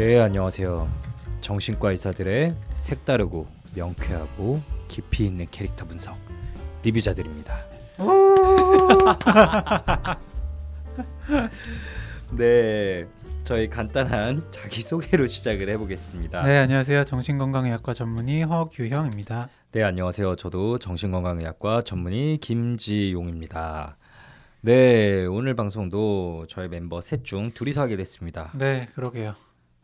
네 안녕하세요. 정신과 의사들의 색다르고 명쾌하고 깊이 있는 캐릭터 분석 리뷰자들입니다. 네, 저희 간단한 자기 소개로 시작을 해보겠습니다. 네, 안녕하세요. 정신건강의학과 전문의 허규형입니다. 네, 안녕하세요. 저도 정신건강의학과 전문의 김지용입니다. 네, 오늘 방송도 저희 멤버 셋 중 둘이서 하게 됐습니다. 네, 그러게요.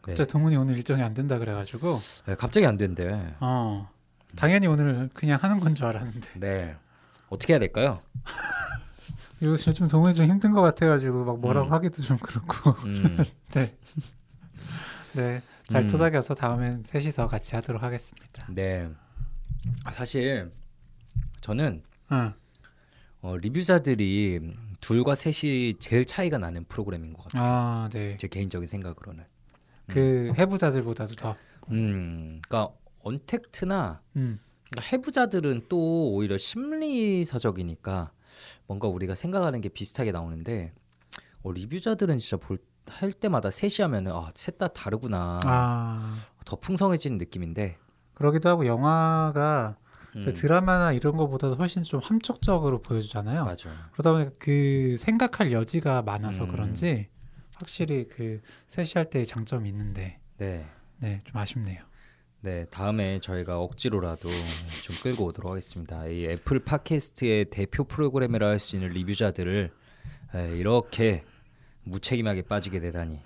네. 갑자기 동훈이 오늘 일정이 안 된다 그래가지고 네, 갑자기 안 된대. 어 당연히 오늘 그냥 하는 건 줄 알았는데 네, 어떻게 해야 될까요? 진짜 좀 동훈이 좀 힘든 것 같아가지고 막 뭐라고 음. 하기도 좀 그렇고 음, 네. 네, 잘 음. 토닥여서 다음엔 셋이서 같이 하도록 하겠습니다. 네. 아, 사실 저는 응, 어, 리뷰자들이 둘과 셋이 제일 차이가 나는 프로그램인 것 같아요. 아, 네, 제 개인적인 생각으로는. 그 해부자들보다도 더, 음, 그러니까 언택트나 음, 그러니까 해부자들은 또 오히려 심리서적이니까 뭔가 우리가 생각하는 게 비슷하게 나오는데 어, 리뷰자들은 진짜 볼 할 때마다 셋이 하면은 아 셋 다 다르구나. 아. 더 풍성해지는 느낌인데. 그러기도 하고 영화가 음, 저 드라마나 이런 거보다도 훨씬 좀 함축적으로 보여주잖아요. 맞아요. 그러다 보니까 그 생각할 여지가 많아서 음. 그런지 확실히 그 셋이 할 때의 장점이 있는데 네. 네 좀 아쉽네요. 네, 다음에 저희가 억지로라도 좀 끌고 오도록 하겠습니다. 이 애플 팟캐스트의 대표 프로그램이라 할 수 있는 리뷰자들을 에, 이렇게 무책임하게 빠지게 되다니,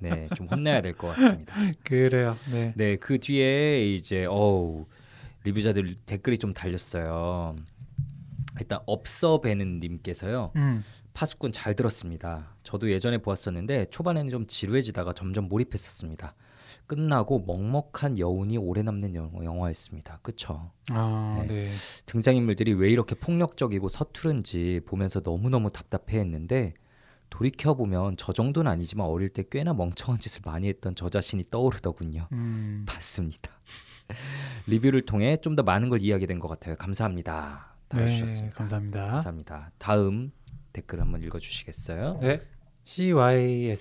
네, 좀 혼내야 될 것 같습니다. 그래요. 네. 네, 그 뒤에 이제 어우 리뷰자들 댓글이 좀 달렸어요. 일단 업서배는 님께서요. 음. 파수꾼 잘 들었습니다. 저도 예전에 보았었는데 초반에는 좀 지루해지다가 점점 몰입했었습니다. 끝나고 먹먹한 여운이 오래 남는 영- 영화 였습니다. 그쵸? 아, 네. 네. 등장인물들이 왜 이렇게 폭력적이고 서투른지 보면서 너무너무 답답해했는데 돌이켜보면 저 정도는 아니지만 어릴 때 꽤나 멍청한 짓을 많이 했던 저 자신이 떠오르더군요. 음. 맞습니다. 리뷰를 통해 좀 더 많은 걸 이해하게 된 것 같아요. 감사합니다. 네, 달아주셨습니다. 감사합니다. 감사합니다. 다음 댓글 한번 읽어주시겠어요? 네. CYSZZYW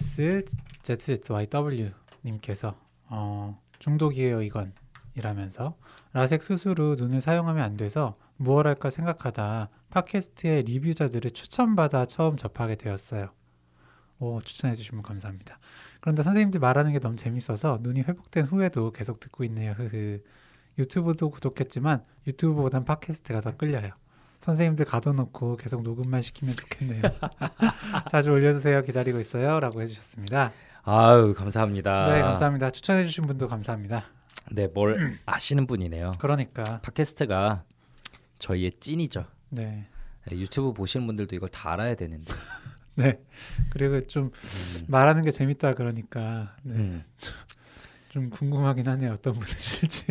님께서 어, 중독이에요 이건 이라면서 라섹 후 눈을 사용하면 안 돼서 무얼 할까 생각하다 팟캐스트의 리뷰자들을 추천받아 처음 접하게 되었어요. 오, 추천해 주시면 감사합니다. 그런데 선생님들 말하는 게 너무 재밌어서 눈이 회복된 후에도 계속 듣고 있네요. 흐흐. 유튜브도 구독했지만 유튜브보단 팟캐스트가 더 끌려요. 선생님들 가둬놓고 계속 녹음만 시키면 좋겠네요. 자주 올려주세요. 기다리고 있어요.라고 해주셨습니다. 아유 감사합니다. 네, 감사합니다. 추천해주신 분도 감사합니다. 네, 뭘 아시는 분이네요. 그러니까 팟캐스트가 저희의 찐이죠. 네, 네, 유튜브 보시는 분들도 이걸 다 알아야 되는데. 네. 그리고 좀 음, 말하는 게 재밌다 그러니까 네, 음. 좀 궁금하긴 하네요. 어떤 분이실지.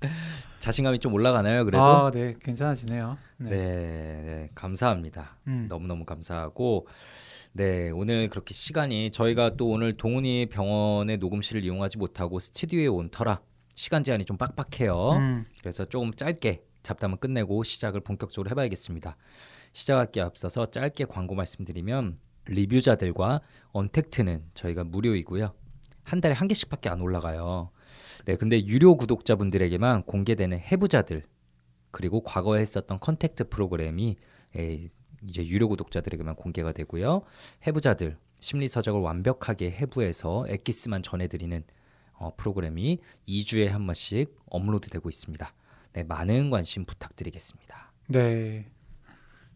자신감이 좀 올라가나요? 그래도. 아, 네, 괜찮아지네요. 네, 네, 네, 감사합니다. 음, 너무 너무 감사하고 네 오늘 그렇게 시간이 저희가 또 오늘 동훈이 병원의 녹음실을 이용하지 못하고 스튜디오에 온 터라 시간 제한이 좀 빡빡해요. 음, 그래서 조금 짧게 잡담을 끝내고 시작을 본격적으로 해봐야겠습니다. 시작하기 앞서서 짧게 광고 말씀드리면 리뷰자들과 언택트는 저희가 무료이고요. 한 달에 한 개씩밖에 안 올라가요. 네, 근데 유료 구독자분들에게만 공개되는 해부자들 그리고 과거에 했었던 컨택트 프로그램이 에, 이제 유료 구독자들에게만 공개가 되고요. 해부자들 심리 서적을 완벽하게 해부해서 엑기스만 전해드리는 어, 프로그램이 2주에 한 번씩 업로드되고 있습니다. 네, 많은 관심 부탁드리겠습니다. 네.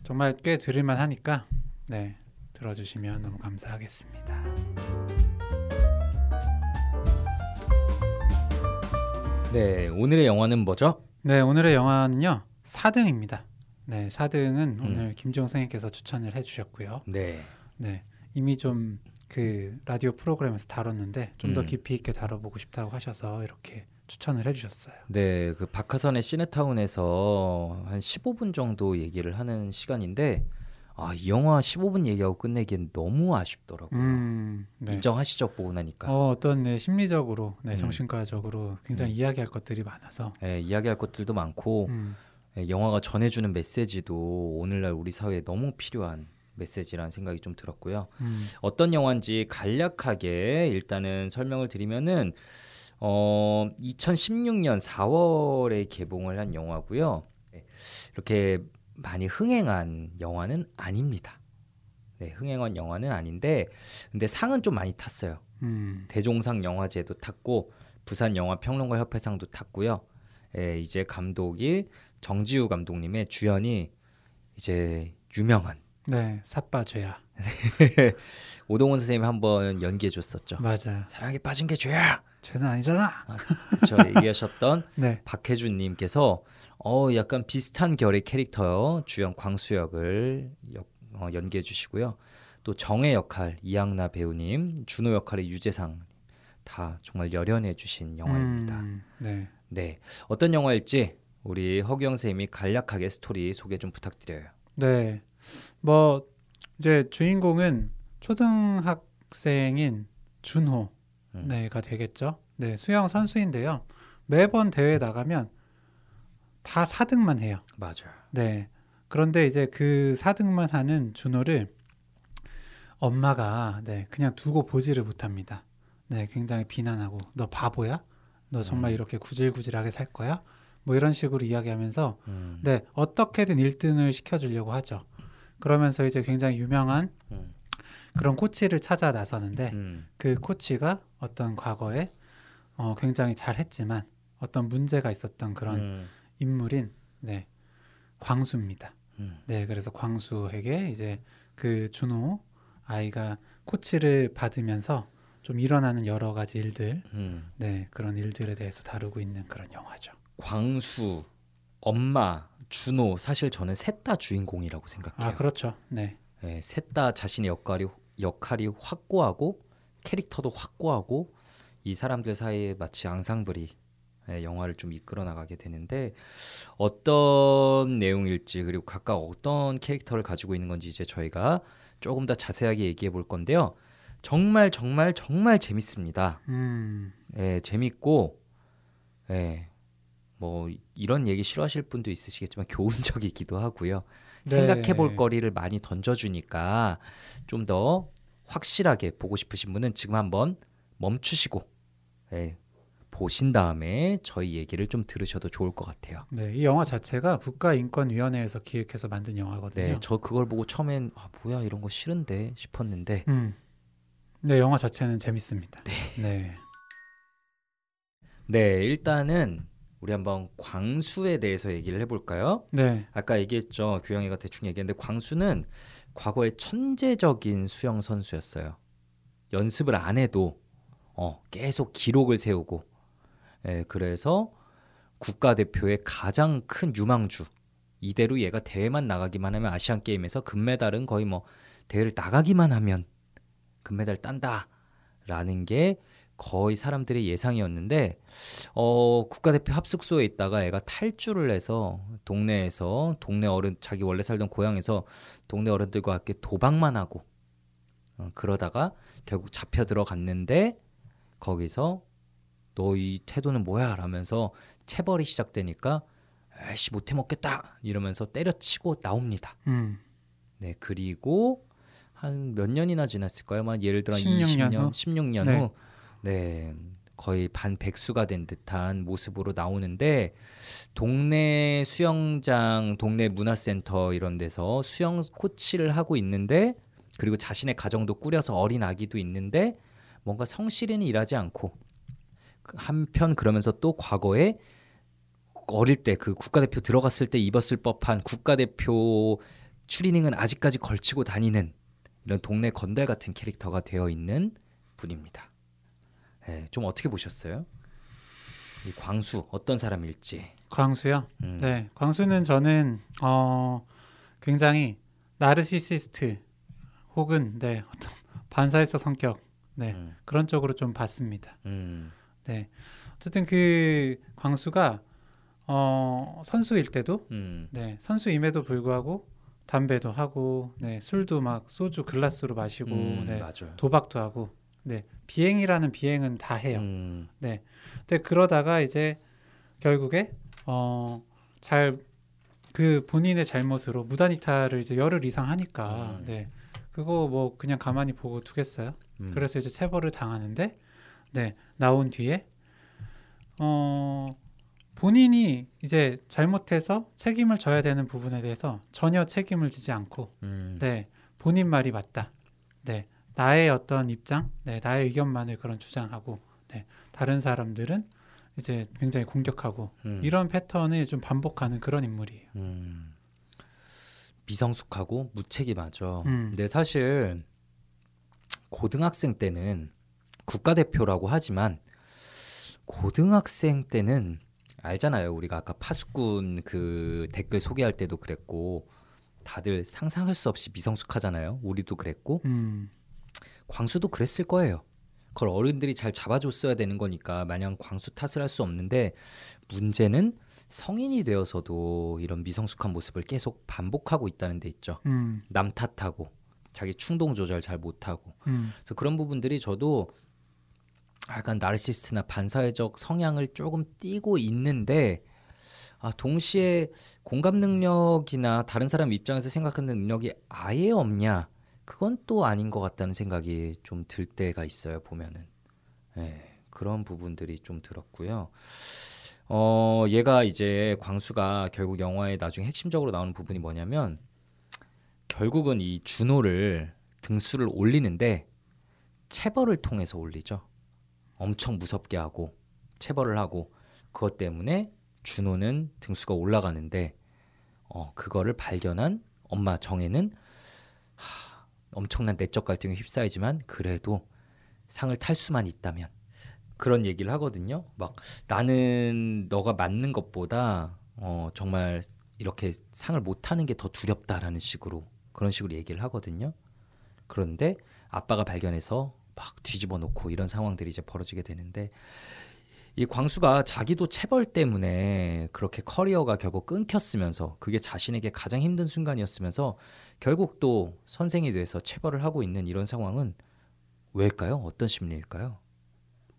정말 꽤 들을만 하니까 네 들어주시면 너무 감사하겠습니다. 네, 오늘의 영화는 뭐죠? 네, 오늘의 영화는요. 4등입니다. 네, 4등은 음. 오늘 김지용 선생님께서 추천을 해 주셨고요. 네, 네, 이미 좀 그 라디오 프로그램에서 다뤘는데 좀더 음. 깊이 있게 다뤄보고 싶다고 하셔서 이렇게 추천을 해주셨어요. 네, 그 박하선의 시네타운에서 한 15분 정도 얘기를 하는 시간인데 아, 이 영화 15분 얘기하고 끝내기엔 너무 아쉽더라고요. 음, 네. 인정하시죠 보고 나니까. 어, 어떤 네, 심리적으로, 네, 음. 정신과적으로 굉장히 음. 이야기할 것들이 많아서. 예, 이야기할 것들도 많고 음, 예, 영화가 전해주는 메시지도 오늘날 우리 사회에 너무 필요한 메시지라는 생각이 좀 들었고요. 음. 어떤 영화인지 간략하게 일단은 설명을 드리면은 어 2016년 4월에 개봉을 한 영화고요. 네, 이렇게 많이 흥행한 영화는 아닙니다. 네, 흥행한 영화는 아닌데 근데 상은 좀 많이 탔어요. 음. 대종상 영화제도 탔고 부산 영화 평론가 협회상도 탔고요. 예, 이제 감독이 정지우 감독님의 주연이 이제 유명한 네, 사빠죄야. 오동원 선생님이 한번 연기해 줬었죠. 맞아. 사랑에 빠진 게 죄야. 죄는 아니잖아. 저 얘기하셨던 네. 박혜준 님께서 어 약간 비슷한 결의 캐릭터 주연 광수 역을 역, 어, 연기해 주시고요. 또 정의 역할 이양나 배우님, 준호 역할의 유재상 다 정말 열연해 주신 영화입니다. 음, 네. 네. 어떤 영화일지 우리 허경 선생님이 간략하게 스토리 소개 좀 부탁드려요. 네. 뭐 이제 주인공은 초등학생인 준호 음. 네가 되겠죠. 네, 수영 선수인데요. 매번 대회 나가면 다 4등만 해요. 맞아요. 네. 그런데 이제 그 4등만 하는 준호를 엄마가 네, 그냥 두고 보지를 못합니다. 네, 굉장히 비난하고 너 바보야? 너 정말 음. 이렇게 구질구질하게 살 거야? 뭐 이런 식으로 이야기하면서 음. 네, 어떻게든 1등을 시켜 주려고 하죠. 그러면서 이제 굉장히 유명한 음. 그런 코치를 찾아 나서는데 음. 그 코치가 어떤 과거에 어, 굉장히 잘했지만 어떤 문제가 있었던 그런 음. 인물인 네, 광수입니다. 음. 네, 그래서 광수에게 이제 그 준호 아이가 코치를 받으면서 좀 일어나는 여러 가지 일들, 음. 네, 그런 일들에 대해서 다루고 있는 그런 영화죠. 광수, 엄마, 준호 사실 저는 셋 다 주인공이라고 생각해요. 아, 그렇죠. 네. 예, 셋다 자신의 역할이 역할이 확고하고 캐릭터도 확고하고 이 사람들 사이에 마치 앙상블이 예, 영화를 좀 이끌어 나가게 되는데 어떤 내용일지 그리고 각각 어떤 캐릭터를 가지고 있는 건지 이제 저희가 조금 더 자세하게 얘기해 볼 건데요. 정말 정말 정말 재밌습니다. 음, 예, 재밌고 예. 뭐 이런 얘기 싫어하실 분도 있으시겠지만 교훈적이기도 하고요. 네. 생각해 볼 거리를 많이 던져 주니까 좀 더 확실하게 보고 싶으신 분은 지금 한번 멈추시고 예, 보신 다음에 저희 얘기를 좀 들으셔도 좋을 것 같아요. 네, 이 영화 자체가 국가인권위원회에서 기획해서 만든 영화거든요. 네, 저 그걸 보고 처음엔 아, 뭐야 이런 거 싫은데 싶었는데 음, 네, 영화 자체는 재밌습니다. 네, 네 일단은 우리 한번 광수에 대해서 얘기를 해볼까요? 네, 아까 얘기했죠 규영이가 대충 얘기했는데 광수는 과거에 천재적인 수영 선수였어요. 연습을 안 해도 어, 계속 기록을 세우고 예, 그래서 국가대표의 가장 큰 유망주 이대로 얘가 대회만 나가기만 하면 아시안 게임에서 금메달은 거의 뭐 대회를 나가기만 하면 금메달 딴다라는 게 거의 사람들의 예상이었는데 어, 국가대표 합숙소에 있다가 애가 탈주를 해서 동네에서 동네 어른 자기 원래 살던 고향에서 동네 어른들과 함께 도박만 하고 어, 그러다가 결국 잡혀 들어갔는데 거기서 너 이 태도는 뭐야? 라면서 체벌이 시작되니까 에이씨 못해 먹겠다 이러면서 때려치고 나옵니다. 음, 네 그리고 한 몇 년이나 지났을까요? 막 예를 들어 16년 20년, 후? 16년 네. 후, 네 거의 반 백수가 된 듯한 모습으로 나오는데 동네 수영장, 동네 문화센터 이런 데서 수영 코치를 하고 있는데 그리고 자신의 가정도 꾸려서 어린 아기도 있는데 뭔가 성실히는 일하지 않고 그 한편 그러면서 또 과거에 어릴 때 그 국가대표 들어갔을 때 입었을 법한 국가대표 추리닝은 아직까지 걸치고 다니는 이런 동네 건달 같은 캐릭터가 되어 있는 분입니다. 예, 좀 어떻게 보셨어요? 이 광수 어떤 사람일지. 광수요. 음, 네, 광수는 저는 어 굉장히 나르시시스트 혹은 네 어떤 반사회사 성격 네 음, 그런 쪽으로 좀 봤습니다. 음, 네, 어쨌든 그 광수가 어 선수일 때도 음, 네 선수임에도 불구하고 담배도 하고 네 술도 막 소주 글라스로 마시고 음, 네 맞아요. 도박도 하고 네 비행이라는 비행은 다 해요. 음, 근데 그러다가 이제 결국에 어 잘 그 본인의 잘못으로 무단 이탈을 이제 열흘 이상 하니까 음. 네 그거 뭐 그냥 가만히 보고 두겠어요. 음. 그래서 이제 체벌을 당하는데 네 나온 뒤에 어 본인이 이제 잘못해서 책임을 져야 되는 부분에 대해서 전혀 책임을 지지 않고 음. 네 본인 말이 맞다. 네 나의 어떤 입장, 네 나의 의견만을 그런 주장하고 네 다른 사람들은 이제 굉장히 공격하고 음. 이런 패턴을 좀 반복하는 그런 인물이에요. 음. 미성숙하고 무책임하죠. 음. 근데 사실 고등학생 때는 국가대표라고 하지만 고등학생 때는 알잖아요. 우리가 아까 파수꾼 그 댓글 소개할 때도 그랬고 다들 상상할 수 없이 미성숙하잖아요. 우리도 그랬고 음, 광수도 그랬을 거예요. 그걸 어른들이 잘 잡아줬어야 되는 거니까 마냥 광수 탓을 할 수 없는데 문제는 성인이 되어서도 이런 미성숙한 모습을 계속 반복하고 있다는 데 있죠. 음, 남 탓하고 자기 충동 조절 잘 못하고 음, 그래서 그런 부분들이 저도 약간 나르시스트나 반사회적 성향을 조금 띠고 있는데 아 동시에 공감 능력이나 다른 사람 입장에서 생각하는 능력이 아예 없냐 그건 또 아닌 것 같다는 생각이 좀 들 때가 있어요 보면은 예, 그런 부분들이 좀 들었고요. 어 얘가 이제 광수가 결국 영화의 나중에 핵심적으로 나오는 부분이 뭐냐면 결국은 이 준호를 등수를 올리는데 체벌을 통해서 올리죠. 엄청 무섭게 하고 체벌을 하고 그것 때문에 준호는 등수가 올라가는데 어 그거를 발견한 엄마 정혜는 하, 엄청난 내적 갈등에 휩싸이지만 그래도 상을 탈 수만 있다면 그런 얘기를 하거든요. 막 나는 너가 맞는 것보다 어 정말 이렇게 상을 못 타는 게 더 두렵다라는 식으로 그런 식으로 얘기를 하거든요. 그런데 아빠가 발견해서 막 뒤집어 놓고 이런 상황들이 이제 벌어지게 되는데 이 광수가 자기도 체벌 때문에 그렇게 커리어가 결국 끊겼으면서 그게 자신에게 가장 힘든 순간이었으면서 결국 또 선생이 돼서 체벌을 하고 있는 이런 상황은 왜일까요? 어떤 심리일까요?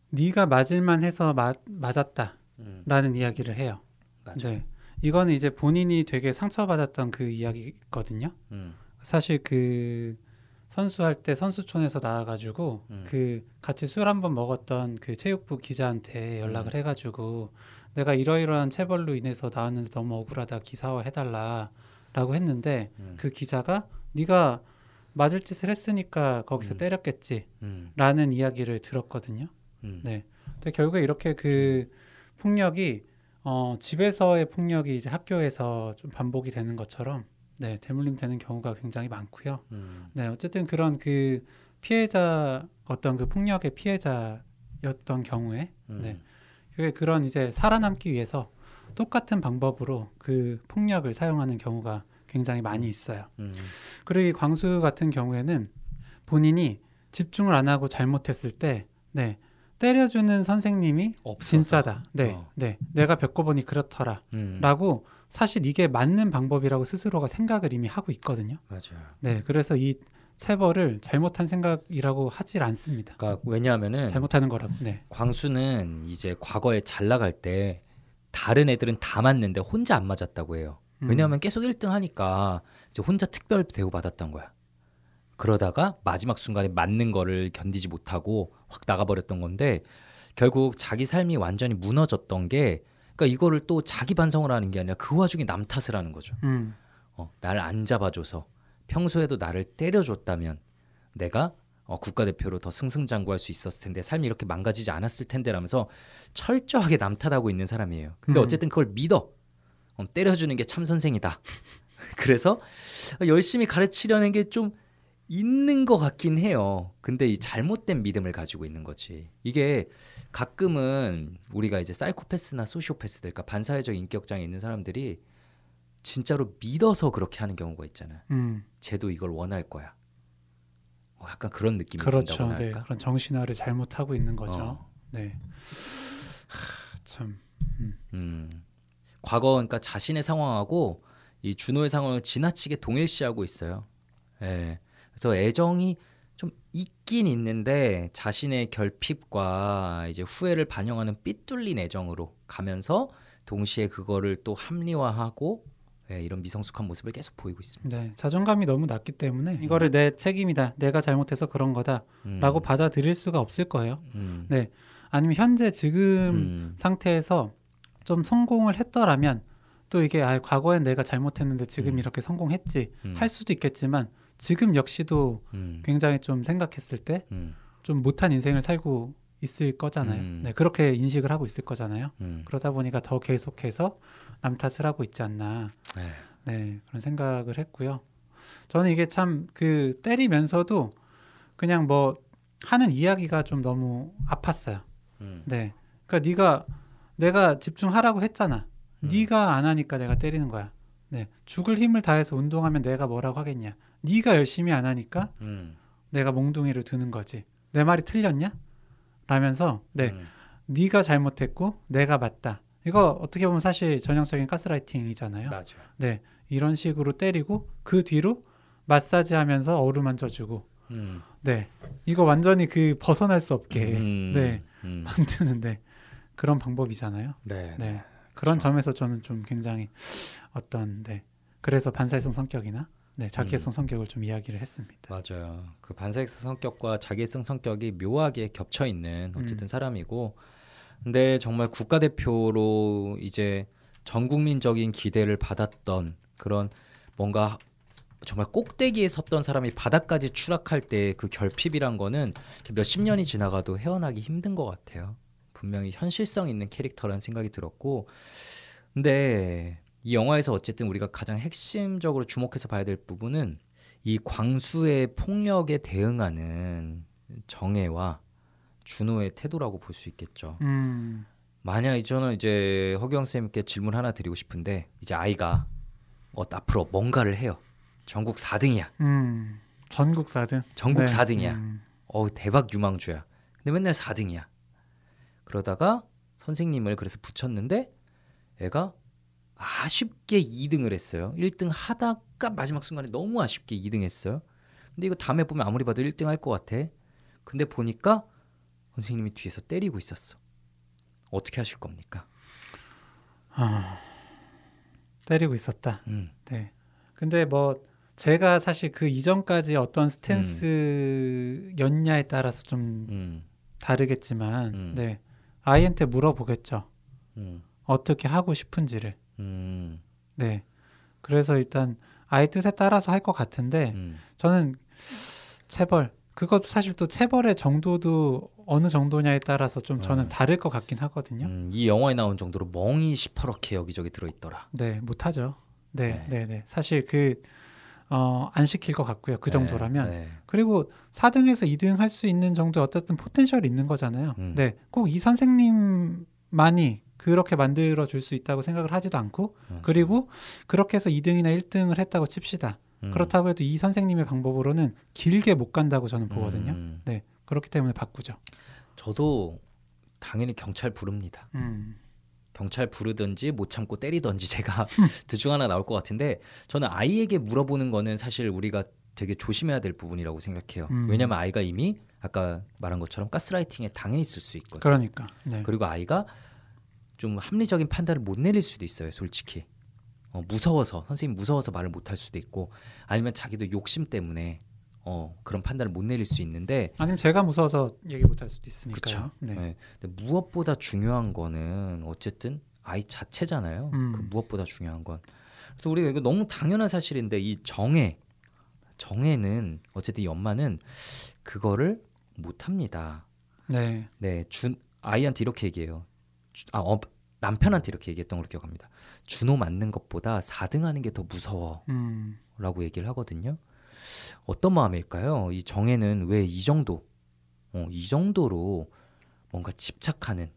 네가 맞을만 해서 맞, 맞았다라는 음, 이야기를 해요. 맞아. 네, 이거는 이제 본인이 되게 상처받았던 그 이야기거든요. 음, 사실 그 선수할 때 선수촌에서 나와가지고 음. 그 같이 술 한번 먹었던 그 체육부 기자한테 연락을 음. 해가지고 내가 이러이러한 체벌로 인해서 나왔는데 너무 억울하다 기사화 해달라라고 했는데 음, 그 기자가 네가 맞을 짓을 했으니까 거기서 음. 때렸겠지라는 음, 이야기를 들었거든요. 음, 네. 근데 결국에 이렇게 그 폭력이 어, 집에서의 폭력이 이제 학교에서 좀 반복이 되는 것처럼 네, 대물림 되는 경우가 굉장히 많고요. 음, 네, 어쨌든 그런 그 피해자 어떤 그 폭력의 피해자였던 경우에 음, 네. 그게 그런 이제 살아남기 위해서 똑같은 방법으로 그 폭력을 사용하는 경우가 굉장히 많이 있어요. 음, 그리고 이 광수 같은 경우에는 본인이 집중을 안 하고 잘못했을 때, 네, 때려주는 선생님이 없어서. 진짜다. 네, 어. 네, 내가 겪어보니 그렇더라. 음, 라고 사실 이게 맞는 방법이라고 스스로가 생각을 이미 하고 있거든요. 맞아요. 네, 그래서 이 체벌을 잘못한 생각이라고 하질 않습니다. 그러니까 왜냐하면은 잘못하는 거라고. 네, 광수는 이제 과거에 잘 나갈 때 다른 애들은 다 맞는데 혼자 안 맞았다고 해요. 음, 왜냐하면 계속 1등 하니까 이제 혼자 특별 대우 받았던 거야. 그러다가 마지막 순간에 맞는 거를 견디지 못하고 확 나가버렸던 건데 결국 자기 삶이 완전히 무너졌던 게 그러니까 이거를 또 자기 반성을 하는 게 아니라 그 와중에 남 탓을 하는 거죠. 음, 어, 나를 안 잡아줘서 평소에도 나를 때려줬다면 내가 어, 국가대표로 더 승승장구할 수 있었을 텐데 삶이 이렇게 망가지지 않았을 텐데라면서 철저하게 남 탓하고 있는 사람이에요. 근데 음. 어쨌든 그걸 믿어. 어, 때려주는 게 참 선생이다. 그래서 열심히 가르치려는 게좀 있는 것 같긴 해요. 근데 이 잘못된 믿음을 가지고 있는 거지. 이게 가끔은 우리가 이제 사이코패스나 소시오패스들, 그러니까 반사회적 인격장애 있는 사람들이 진짜로 믿어서 그렇게 하는 경우가 있잖아. 음, 쟤도 이걸 원할 거야. 어, 약간 그런 느낌이 그렇죠. 든다고나 네, 할까? 그런 정신화를 잘못하고 있는 거죠. 어, 네, 하, 참. 음. 과거 그러니까 자신의 상황하고 이 준호의 상황을 지나치게 동일시하고 있어요. 예. 그래서 애정이 좀 있긴 있는데 자신의 결핍과 이제 후회를 반영하는 삐뚤린 애정으로 가면서 동시에 그거를 또 합리화하고 예, 이런 미성숙한 모습을 계속 보이고 있습니다. 네, 자존감이 너무 낮기 때문에 이거를 내 책임이다, 내가 잘못해서 그런 거다라고 음, 받아들일 수가 없을 거예요. 음, 네, 아니면 현재 지금 음, 상태에서 좀 성공을 했더라면 또 이게 아, 과거엔 내가 잘못했는데 지금 음. 이렇게 성공했지 음, 할 수도 있겠지만 지금 역시도 음, 굉장히 좀 생각했을 때좀 음, 못한 인생을 살고 있을 거잖아요. 음. 네, 그렇게 인식을 하고 있을 거잖아요. 음. 그러다 보니까 더 계속해서 남 탓을 하고 있지 않나. 네. 네, 그런 생각을 했고요. 저는 이게 참 그 때리면서도 그냥 뭐 하는 이야기가 좀 너무 아팠어요. 음, 네. 그러니까 네가 내가 집중하라고 했잖아. 음. 네가 안 하니까 내가 때리는 거야. 네. 죽을 힘을 다해서 운동하면 내가 뭐라고 하겠냐. 네가 열심히 안 하니까 음, 내가 몽둥이를 드는 거지. 내 말이 틀렸냐? 라면서 네. 음, 네가 잘못했고 내가 맞다. 이거 어떻게 보면 사실 전형적인 가스라이팅이잖아요. 맞아요. 네. 이런 식으로 때리고 그 뒤로 마사지 하면서 어루만져 주고 음, 네. 이거 완전히 그 벗어날 수 없게 음, 네. 음, 만드는데 그런 방법이잖아요. 네, 네. 그런 그렇죠. 점에서 저는 좀 굉장히 어떤 네. 그래서 반사회성 성격이나 네, 자기애성 성격을 좀 이야기를 했습니다. 맞아요. 그 반사익성 성격과 자기애성 성격이 묘하게 겹쳐 있는 어쨌든 음. 사람이고, 근데 정말 국가대표로 이제 전 국민적인 기대를 받았던 그런 뭔가 정말 꼭대기에 섰던 사람이 바닥까지 추락할 때 그 결핍이란 거는 몇십 년이 지나가도 헤어나기 힘든 것 같아요. 분명히 현실성 있는 캐릭터라는 생각이 들었고, 근데 이 영화에서 어쨌든 우리가 가장 핵심적으로 주목해서 봐야 될 부분은 이 광수의 폭력에 대응하는 정혜와 준호의 태도라고 볼 수 있겠죠. 음. 만약 저는 이제 허경 쌤께 질문 하나 드리고 싶은데 이제 아이가 어, 앞으로 뭔가를 해요. 전국 4등이야. 음. 전국 4등. 전국 네. 4등이야. 음. 어 대박 유망주야. 근데 맨날 4등이야. 그러다가 선생님을 그래서 붙였는데 애가 아쉽게 2등을 했어요. 1등 하다가 마지막 순간에 너무 아쉽게 2등 했어요. 근데 이거 다음에 보면 아무리 봐도 1등 할 것 같아. 근데 보니까 선생님이 뒤에서 때리고 있었어. 어떻게 하실 겁니까? 아. 때리고 있었다. 음, 네. 근데 뭐 제가 사실 그 이전까지 어떤 스탠스였냐에 따라서 좀 음, 다르겠지만 음. 네. 아이한테 물어보겠죠. 음, 어떻게 하고 싶은지를. 음, 네. 그래서 일단 아이 뜻에 따라서 할 것 같은데 음, 저는 체벌 그것도 사실 또 체벌의 정도도 어느 정도냐에 따라서 좀 저는 음. 다를 것 같긴 하거든요. 음, 이 영화에 나온 정도로 멍이 시퍼렇게 여기저기 들어있더라. 네, 못하죠. 네, 네. 네, 네. 사실 그 어, 안 시킬 것 같고요. 그 정도라면. 네, 네. 그리고 4등에서 2등 할 수 있는 정도 어쨌든 포텐셜이 있는 거잖아요. 음. 네, 꼭 이 선생님만이 그렇게 만들어 줄 수 있다고 생각을 하지도 않고 음, 그리고 그렇게 해서 2등이나 1등을 했다고 칩시다. 음. 그렇다고 해도 이 선생님의 방법으로는 길게 못 간다고 저는 보거든요. 음, 그렇기 때문에 바꾸죠. 저도 당연히 경찰 부릅니다. 음. 경찰 부르든지 못 참고 때리든지 제가 둘중 하나 나올 것 같은데 저는 아이에게 물어보는 거는 사실 우리가 되게 조심해야 될 부분이라고 생각해요. 음. 왜냐하면 아이가 이미 아까 말한 것처럼 가스라이팅에 당해 있을 수 있거든요. 그러니까. 네. 그리고 아이가 좀 합리적인 판단을 못 내릴 수도 있어요, 솔직히. 어, 무서워서 선생님 무서워서 말을 못 할 수도 있고 아니면 자기도 욕심 때문에 어, 그런 판단을 못 내릴 수 있는데 아니면 제가 무서워서 얘기 못 할 수도 있으니까요. 네. 네. 근데 무엇보다 중요한 거는 어쨌든 아이 자체잖아요. 음. 그 무엇보다 중요한 건. 그래서 우리가 이거 너무 당연한 사실인데 이 정해 정해는 어쨌든 이 엄마는 그거를 못 합니다. 네. 네, 준 아이한테 이렇게 얘기해요. 주- 아, 어, 남편한테 이렇게 얘기했던 걸로 기억합니다. 준호 맞는 것보다 4등 하는 게 더 무서워라고 음. 얘기를 하거든요. 어떤 마음일까요? 이 정혜는 왜 이 정도, 어, 이 정도로 뭔가 집착하는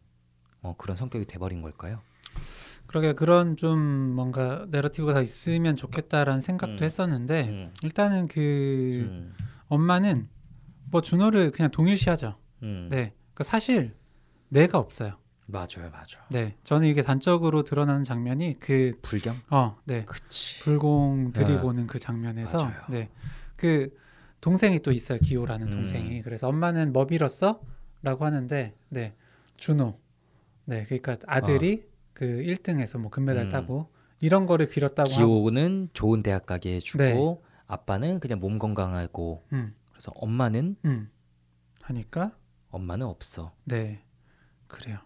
어, 그런 성격이 돼버린 걸까요? 그러게 그런 좀 뭔가 내러티브가 더 있으면 좋겠다라는 생각도 음. 했었는데 음, 일단은 그 음, 엄마는 뭐 준호를 그냥 동일시하죠. 음. 네. 그 사실 내가 없어요. 맞아요, 맞아. 네. 저는 이게 단적으로 드러나는 장면이 그 불경? 어, 네. 그치. 불공 네. 오는 그 장면에서 맞아요. 네. 그 동생이 또 있어요. 기호라는 음. 동생이. 그래서 엄마는 뭐 빌었어?라고 하는데 네. 준호. 네. 그러니까 아들이 그 1등에서 뭐 금메달 음. 따고 이런 거를 빌었다고 하고. 기호는 좋은 대학 가게 해주고 네. 아빠는 그냥 몸 건강하고 음, 그래서 엄마는 음. 하니까 엄마는 없어. 네 그래요.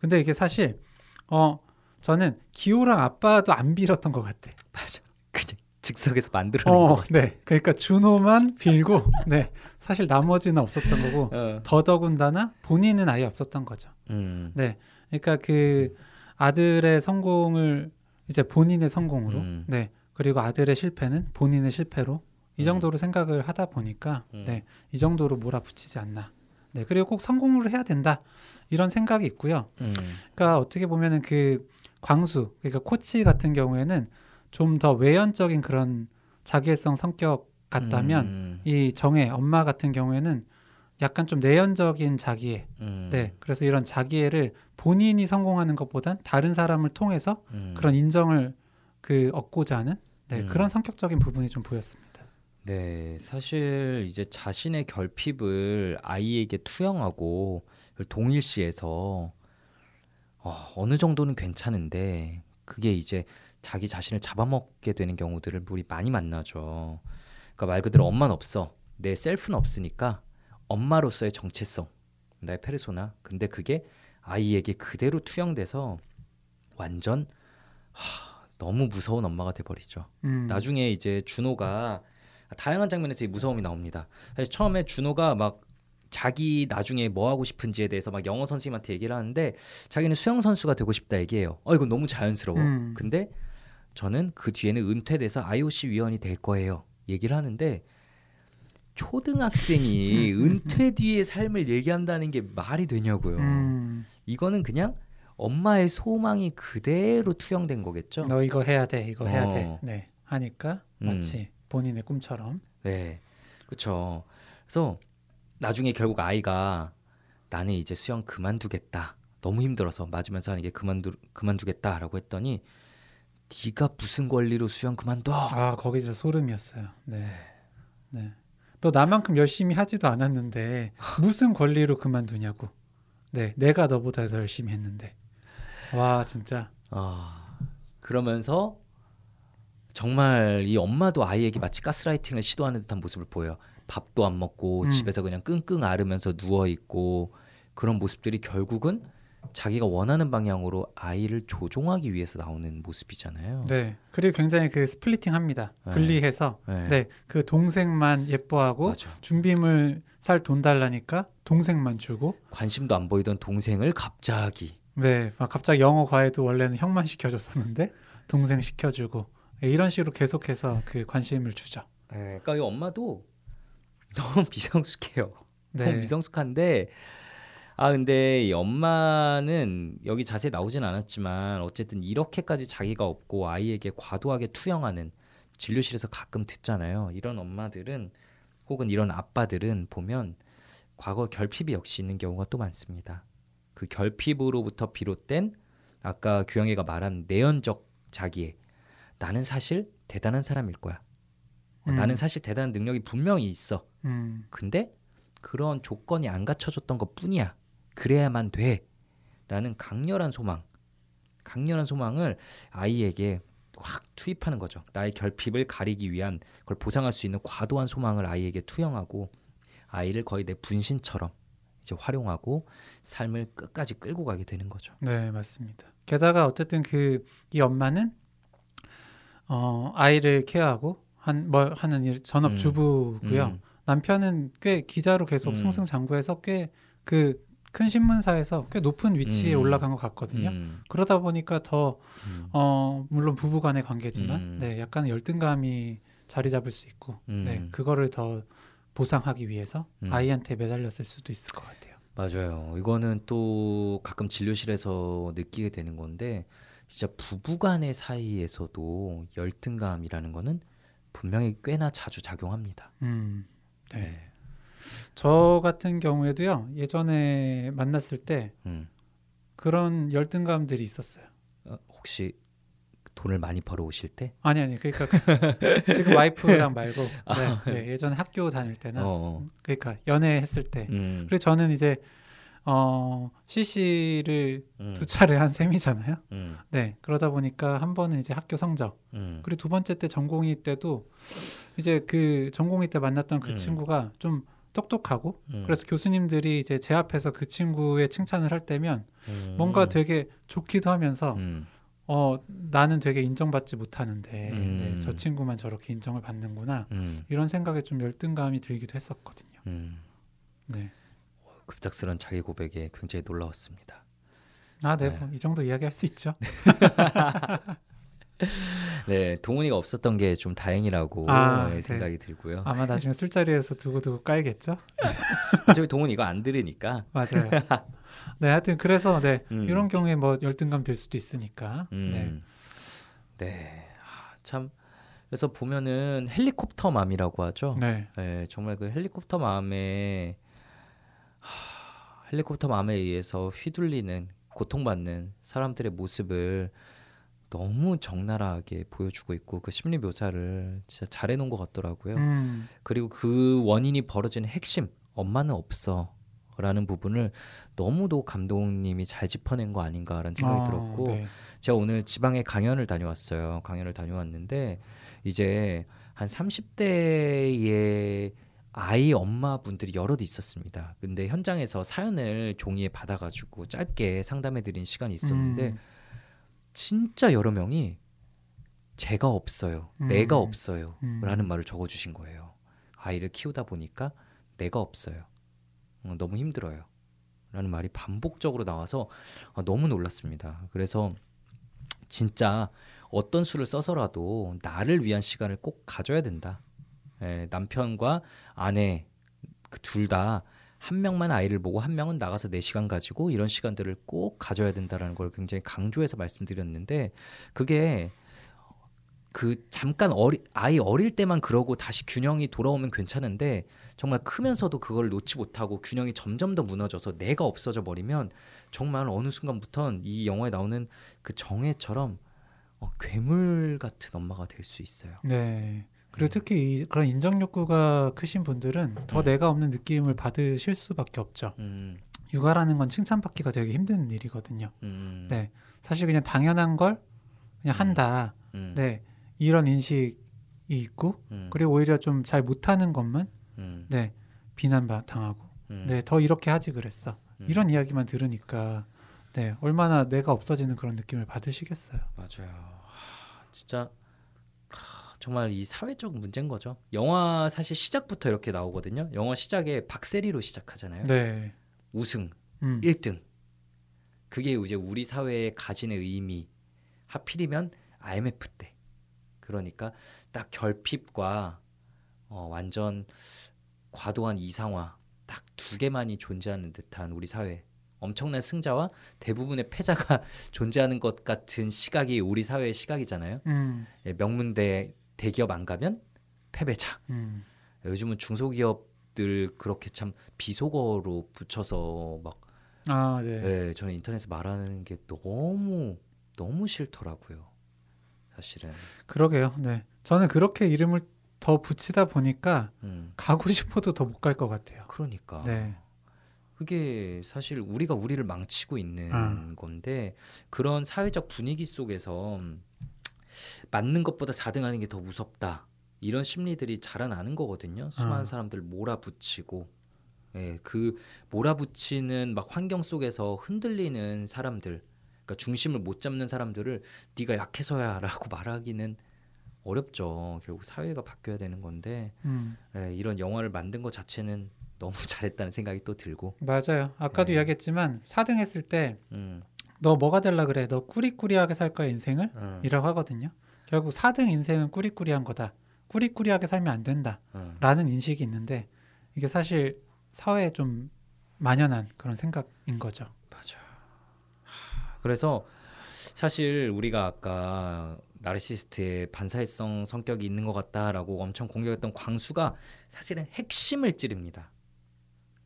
근데 이게 사실 어 저는 기호랑 아빠도 안 빌었던 것 같아. 맞아. 그냥 즉석에서 만들어낸 어, 거. 네. 그러니까 준호만 빌고, 네. 사실 나머지는 없었던 거고, 어. 더더군다나 본인은 아예 없었던 거죠. 음. 네. 그러니까 그 아들의 성공을 이제 본인의 성공으로, 음. 네. 그리고 아들의 실패는 본인의 실패로 이 음. 정도로 생각을 하다 보니까, 음. 네. 이 정도로 몰아붙이지 않나. 네. 그리고 꼭 성공을 해야 된다. 이런 생각이 있고요. 음. 그러니까 어떻게 보면은 그 광수, 그러니까 코치 같은 경우에는 좀 더 외연적인 그런 자기애성 성격 같다면 음. 이 정혜 엄마 같은 경우에는 약간 좀 내연적인 자기애. 음. 네. 그래서 이런 자기애를 본인이 성공하는 것보단 다른 사람을 통해서 음. 그런 인정을 그 얻고자 하는 네, 음. 그런 성격적인 부분이 좀 보였습니다. 네, 사실 이제 자신의 결핍을 아이에게 투영하고 동일시해서 어, 어느 정도는 괜찮은데 그게 이제 자기 자신을 잡아먹게 되는 경우들을 우리 많이 만나죠. 그러니까 말 그대로 엄마는 없어. 내 셀프는 없으니까 엄마로서의 정체성, 나의 페르소나. 근데 그게 아이에게 그대로 투영돼서 완전 하, 너무 무서운 엄마가 돼버리죠. 음. 나중에 이제 준호가 다양한 장면에서 이 무서움이 나옵니다. 사실 처음에 준호가 막 자기 나중에 뭐 하고 싶은지에 대해서 막 영어 선생님한테 얘기를 하는데 자기는 수영 선수가 되고 싶다 얘기해요. 어 이건 너무 자연스러워. 음. 근데 저는 그 뒤에는 은퇴돼서 IOC 위원이 될 거예요. 얘기를 하는데 초등학생이 은퇴 뒤의 삶을 얘기한다는 게 말이 되냐고요. 음. 이거는 그냥 엄마의 소망이 그대로 투영된 거겠죠. 너 이거 해야 돼. 이거 해야 어. 돼. 네. 하니까 음. 마치 본인의 꿈처럼. 네, 그렇죠. 그래서 나중에 결국 아이가 나는 이제 수영 그만두겠다. 너무 힘들어서 맞으면서 하는 게 그만두 그만두겠다라고 했더니 네가 무슨 권리로 수영 그만둬? 아, 거기 진짜 소름이었어요. 네. 네. 너 나만큼 열심히 하지도 않았는데 무슨 권리로 그만두냐고. 네, 내가 너보다 더 열심히 했는데. 와, 진짜. 아 그러면서 정말 이 엄마도 아이에게 마치 가스라이팅을 시도하는 듯한 모습을 보여요. 밥도 안 먹고 음. 집에서 그냥 끙끙 앓으면서 누워 있고 그런 모습들이 결국은 자기가 원하는 방향으로 아이를 조종하기 위해서 나오는 모습이잖아요. 네. 그리고 굉장히 그 스플리팅 합니다. 네. 분리해서 네. 네, 그 동생만 예뻐하고 맞아. 준비물 살 돈 달라니까 동생만 주고 관심도 안 보이던 동생을 갑자기 네, 막 갑자기 영어 과외도 원래는 형만 시켜줬었는데 동생 시켜주고 네, 이런 식으로 계속해서 그 관심을 주죠. 네, 그러니까 이 엄마도 너무 미성숙해요. 너무 네, 미성숙한데 아 근데 이 엄마는 여기 자세히 나오진 않았지만 어쨌든 이렇게까지 자기가 없고 아이에게 과도하게 투영하는 진료실에서 가끔 듣잖아요. 이런 엄마들은 혹은 이런 아빠들은 보면 과거 결핍이 역시 있는 경우가 또 많습니다. 그 결핍으로부터 비롯된 아까 규영이가 말한 내연적 자기애 나는 사실 대단한 사람일 거야. 어, 음. 나는 사실 대단한 능력이 분명히 있어. 음, 근데 그런 조건이 안 갖춰졌던 것 뿐이야. 그래야만 돼. 라는 강렬한 소망. 강렬한 소망을 아이에게 확 투입하는 거죠. 나의 결핍을 가리기 위한 그걸 보상할 수 있는 과도한 소망을 아이에게 투영하고 아이를 거의 내 분신처럼 이제 활용하고 삶을 끝까지 끌고 가게 되는 거죠. 네, 맞습니다. 게다가 어쨌든 그 이 엄마는 어, 아이를 케어하고 한 뭐 하는 일 전업 음. 주부고요. 음, 남편은 꽤 기자로 계속 음. 승승장구해서 꽤 그 큰 신문사에서 꽤 높은 위치에 음. 올라간 것 같거든요. 음, 그러다 보니까 더 음, 어, 물론 부부간의 관계지만 음. 네, 약간 열등감이 자리 잡을 수 있고 음. 네, 그거를 더 보상하기 위해서 음. 아이한테 매달렸을 수도 있을 것 같아요. 맞아요. 이거는 또 가끔 진료실에서 느끼게 되는 건데 진짜 부부간의 사이에서도 열등감이라는 거는 분명히 꽤나 자주 작용합니다. 음, 네. 네. 저 같은 경우에도요 예전에 만났을 때 음. 그런 열등감들이 있었어요. 어, 혹시 돈을 많이 벌어 오실 때? 아니 아니 그러니까 그- 지금 와이프랑 말고 네, 네, 예전에 학교 다닐 때나 어, 어. 그러니까 연애했을 때 음. 그리고 저는 이제 어, CC를 음, 두 차례 한 셈이잖아요. 음, 네. 그러다 보니까 한 번은 이제 학교 성적, 음, 그리고 두 번째 때 전공의 때도 이제 그 전공의 때 만났던 그 음. 친구가 좀 똑똑하고 음, 그래서 교수님들이 이제 제 앞에서 그 친구의 칭찬을 할 때면 음, 뭔가 되게 좋기도 하면서 음, 어 나는 되게 인정받지 못하는데 음. 네, 저 친구만 저렇게 인정을 받는구나 음, 이런 생각에 좀 열등감이 들기도 했었거든요. 음. 네. 급작스런 자기 고백에 굉장히 놀라웠습니다. 아, 네. 네. 뭐이 정도 이야기할 수 있죠. 네, 동훈이가 없었던 게 좀 다행이라고 아, 네, 네. 생각이 들고요. 아마 나중에 술자리에서 두고두고 까이겠죠. 어차피 동훈이 이거 안 들으니까. 맞아요. 네, 하여튼 그래서 네 음. 이런 경우에 뭐 열등감 들 수도 있으니까. 음. 네. 네. 아, 참 그래서 보면은 헬리콥터 맘이라고 하죠. 네. 네, 정말 그 헬리콥터 맘에 하, 헬리콥터 맘에 의해서 휘둘리는 고통받는 사람들의 모습을 너무 적나라하게 보여주고 있고 그 심리 묘사를 진짜 잘해놓은 것 같더라고요. 음, 그리고 그 원인이 벌어지는 핵심 엄마는 없어 라는 부분을 너무도 감독님이 잘 짚어낸 거 아닌가라는 생각이 어, 들었고 네. 제가 오늘 지방에 강연을 다녀왔어요. 강연을 다녀왔는데 이제 한 30대의 아이 엄마분들이 여럿 있었습니다. 근데 현장에서 사연을 종이에 받아가지고 짧게 상담해드린 시간이 있었는데 음, 진짜 여러 명이 제가 없어요, 음. 내가 없어요, 음. 라는 말을 적어주신 거예요. 아이를 키우다 보니까 내가 없어요, 어, 너무 힘들어요, 라는 말이 반복적으로 나와서 아, 너무 놀랐습니다. 그래서 진짜 어떤 수를 써서라도 나를 위한 시간을 꼭 가져야 된다. 예, 남편과 아내 그 둘 다 한 명만 아이를 보고 한 명은 나가서 내 시간 가지고 이런 시간들을 꼭 가져야 된다라는 걸 굉장히 강조해서 말씀드렸는데 그게 그 잠깐 어리, 아이 어릴 때만 그러고 다시 균형이 돌아오면 괜찮은데 정말 크면서도 그걸 놓지 못하고 균형이 점점 더 무너져서 내가 없어져 버리면 정말 어느 순간부터는 이 영화에 나오는 그 정혜처럼 어, 괴물 같은 엄마가 될 수 있어요. 네. 그리고 음. 특히 이, 그런 인정 욕구가 크신 분들은 더 음. 내가 없는 느낌을 받으실 수밖에 없죠. 음, 육아라는 건 칭찬받기가 되게 힘든 일이거든요. 음, 네. 사실 그냥 당연한 걸 그냥 음. 한다. 음, 네. 이런 인식이 있고 음, 그리고 오히려 좀 잘 못하는 것만 음, 네 비난 당하고 음, 네더 이렇게 하지 그랬어 음. 이런 이야기만 들으니까 네 얼마나 내가 없어지는 그런 느낌을 받으시겠어요. 맞아요. 하, 진짜 하, 정말 이 사회적 문제인 거죠. 영화 사실 시작부터 이렇게 나오거든요. 영화 시작에 박세리로 시작하잖아요. 네. 우승 음. 1등. 그게 이제 우리 사회에 가지는 의미. 하필이면 IMF 때. 그러니까 딱 결핍과 어, 완전 과도한 이상화 딱 두 개만이 존재하는 듯한 우리 사회. 엄청난 승자와 대부분의 패자가 존재하는 것 같은 시각이 우리 사회의 시각이잖아요. 음. 예, 명문대 대기업 안 가면 패배자. 음. 요즘은 중소기업들 그렇게 참 비속어로 붙여서 막 아, 네. 네, 저는 인터넷에 말하는 게 너무 너무 싫더라고요. 사실은. 그러게요. 네. 저는 그렇게 이름을 더 붙이다 보니까 음, 가고 싶어도 더 못 갈 것 같아요. 그러니까. 네. 그게 사실 우리가 우리를 망치고 있는 아. 건데 그런 사회적 분위기 속에서 맞는 것보다 4등 하는 게 더 무섭다. 이런 심리들이 자라나는 거거든요. 수많은 아. 사람들 몰아붙이고 예, 그 몰아붙이는 막 환경 속에서 흔들리는 사람들, 그러니까 중심을 못 잡는 사람들을 네가 약해서야라고 말하기는 어렵죠. 결국 사회가 바뀌어야 되는 건데 음. 예, 이런 영화를 만든 것 자체는 너무 잘했다는 생각이 또 들고. 맞아요. 아까도 네. 이야기했지만 4등 했을 때 너 음, 뭐가 될라 그래? 너 꾸리꾸리하게 살 거야 인생을? 음, 이라고 하거든요. 결국 4등 인생은 꾸리꾸리한 거다. 꾸리꾸리하게 살면 안 된다. 음. 라는 인식이 있는데 이게 사실 사회에 좀 만연한 그런 생각인 거죠. 맞아. 그래서 사실 우리가 아까 나르시스트의 반사회성 성격이 있는 것 같다라고 엄청 공격했던 광수가 사실은 핵심을 찌릅니다.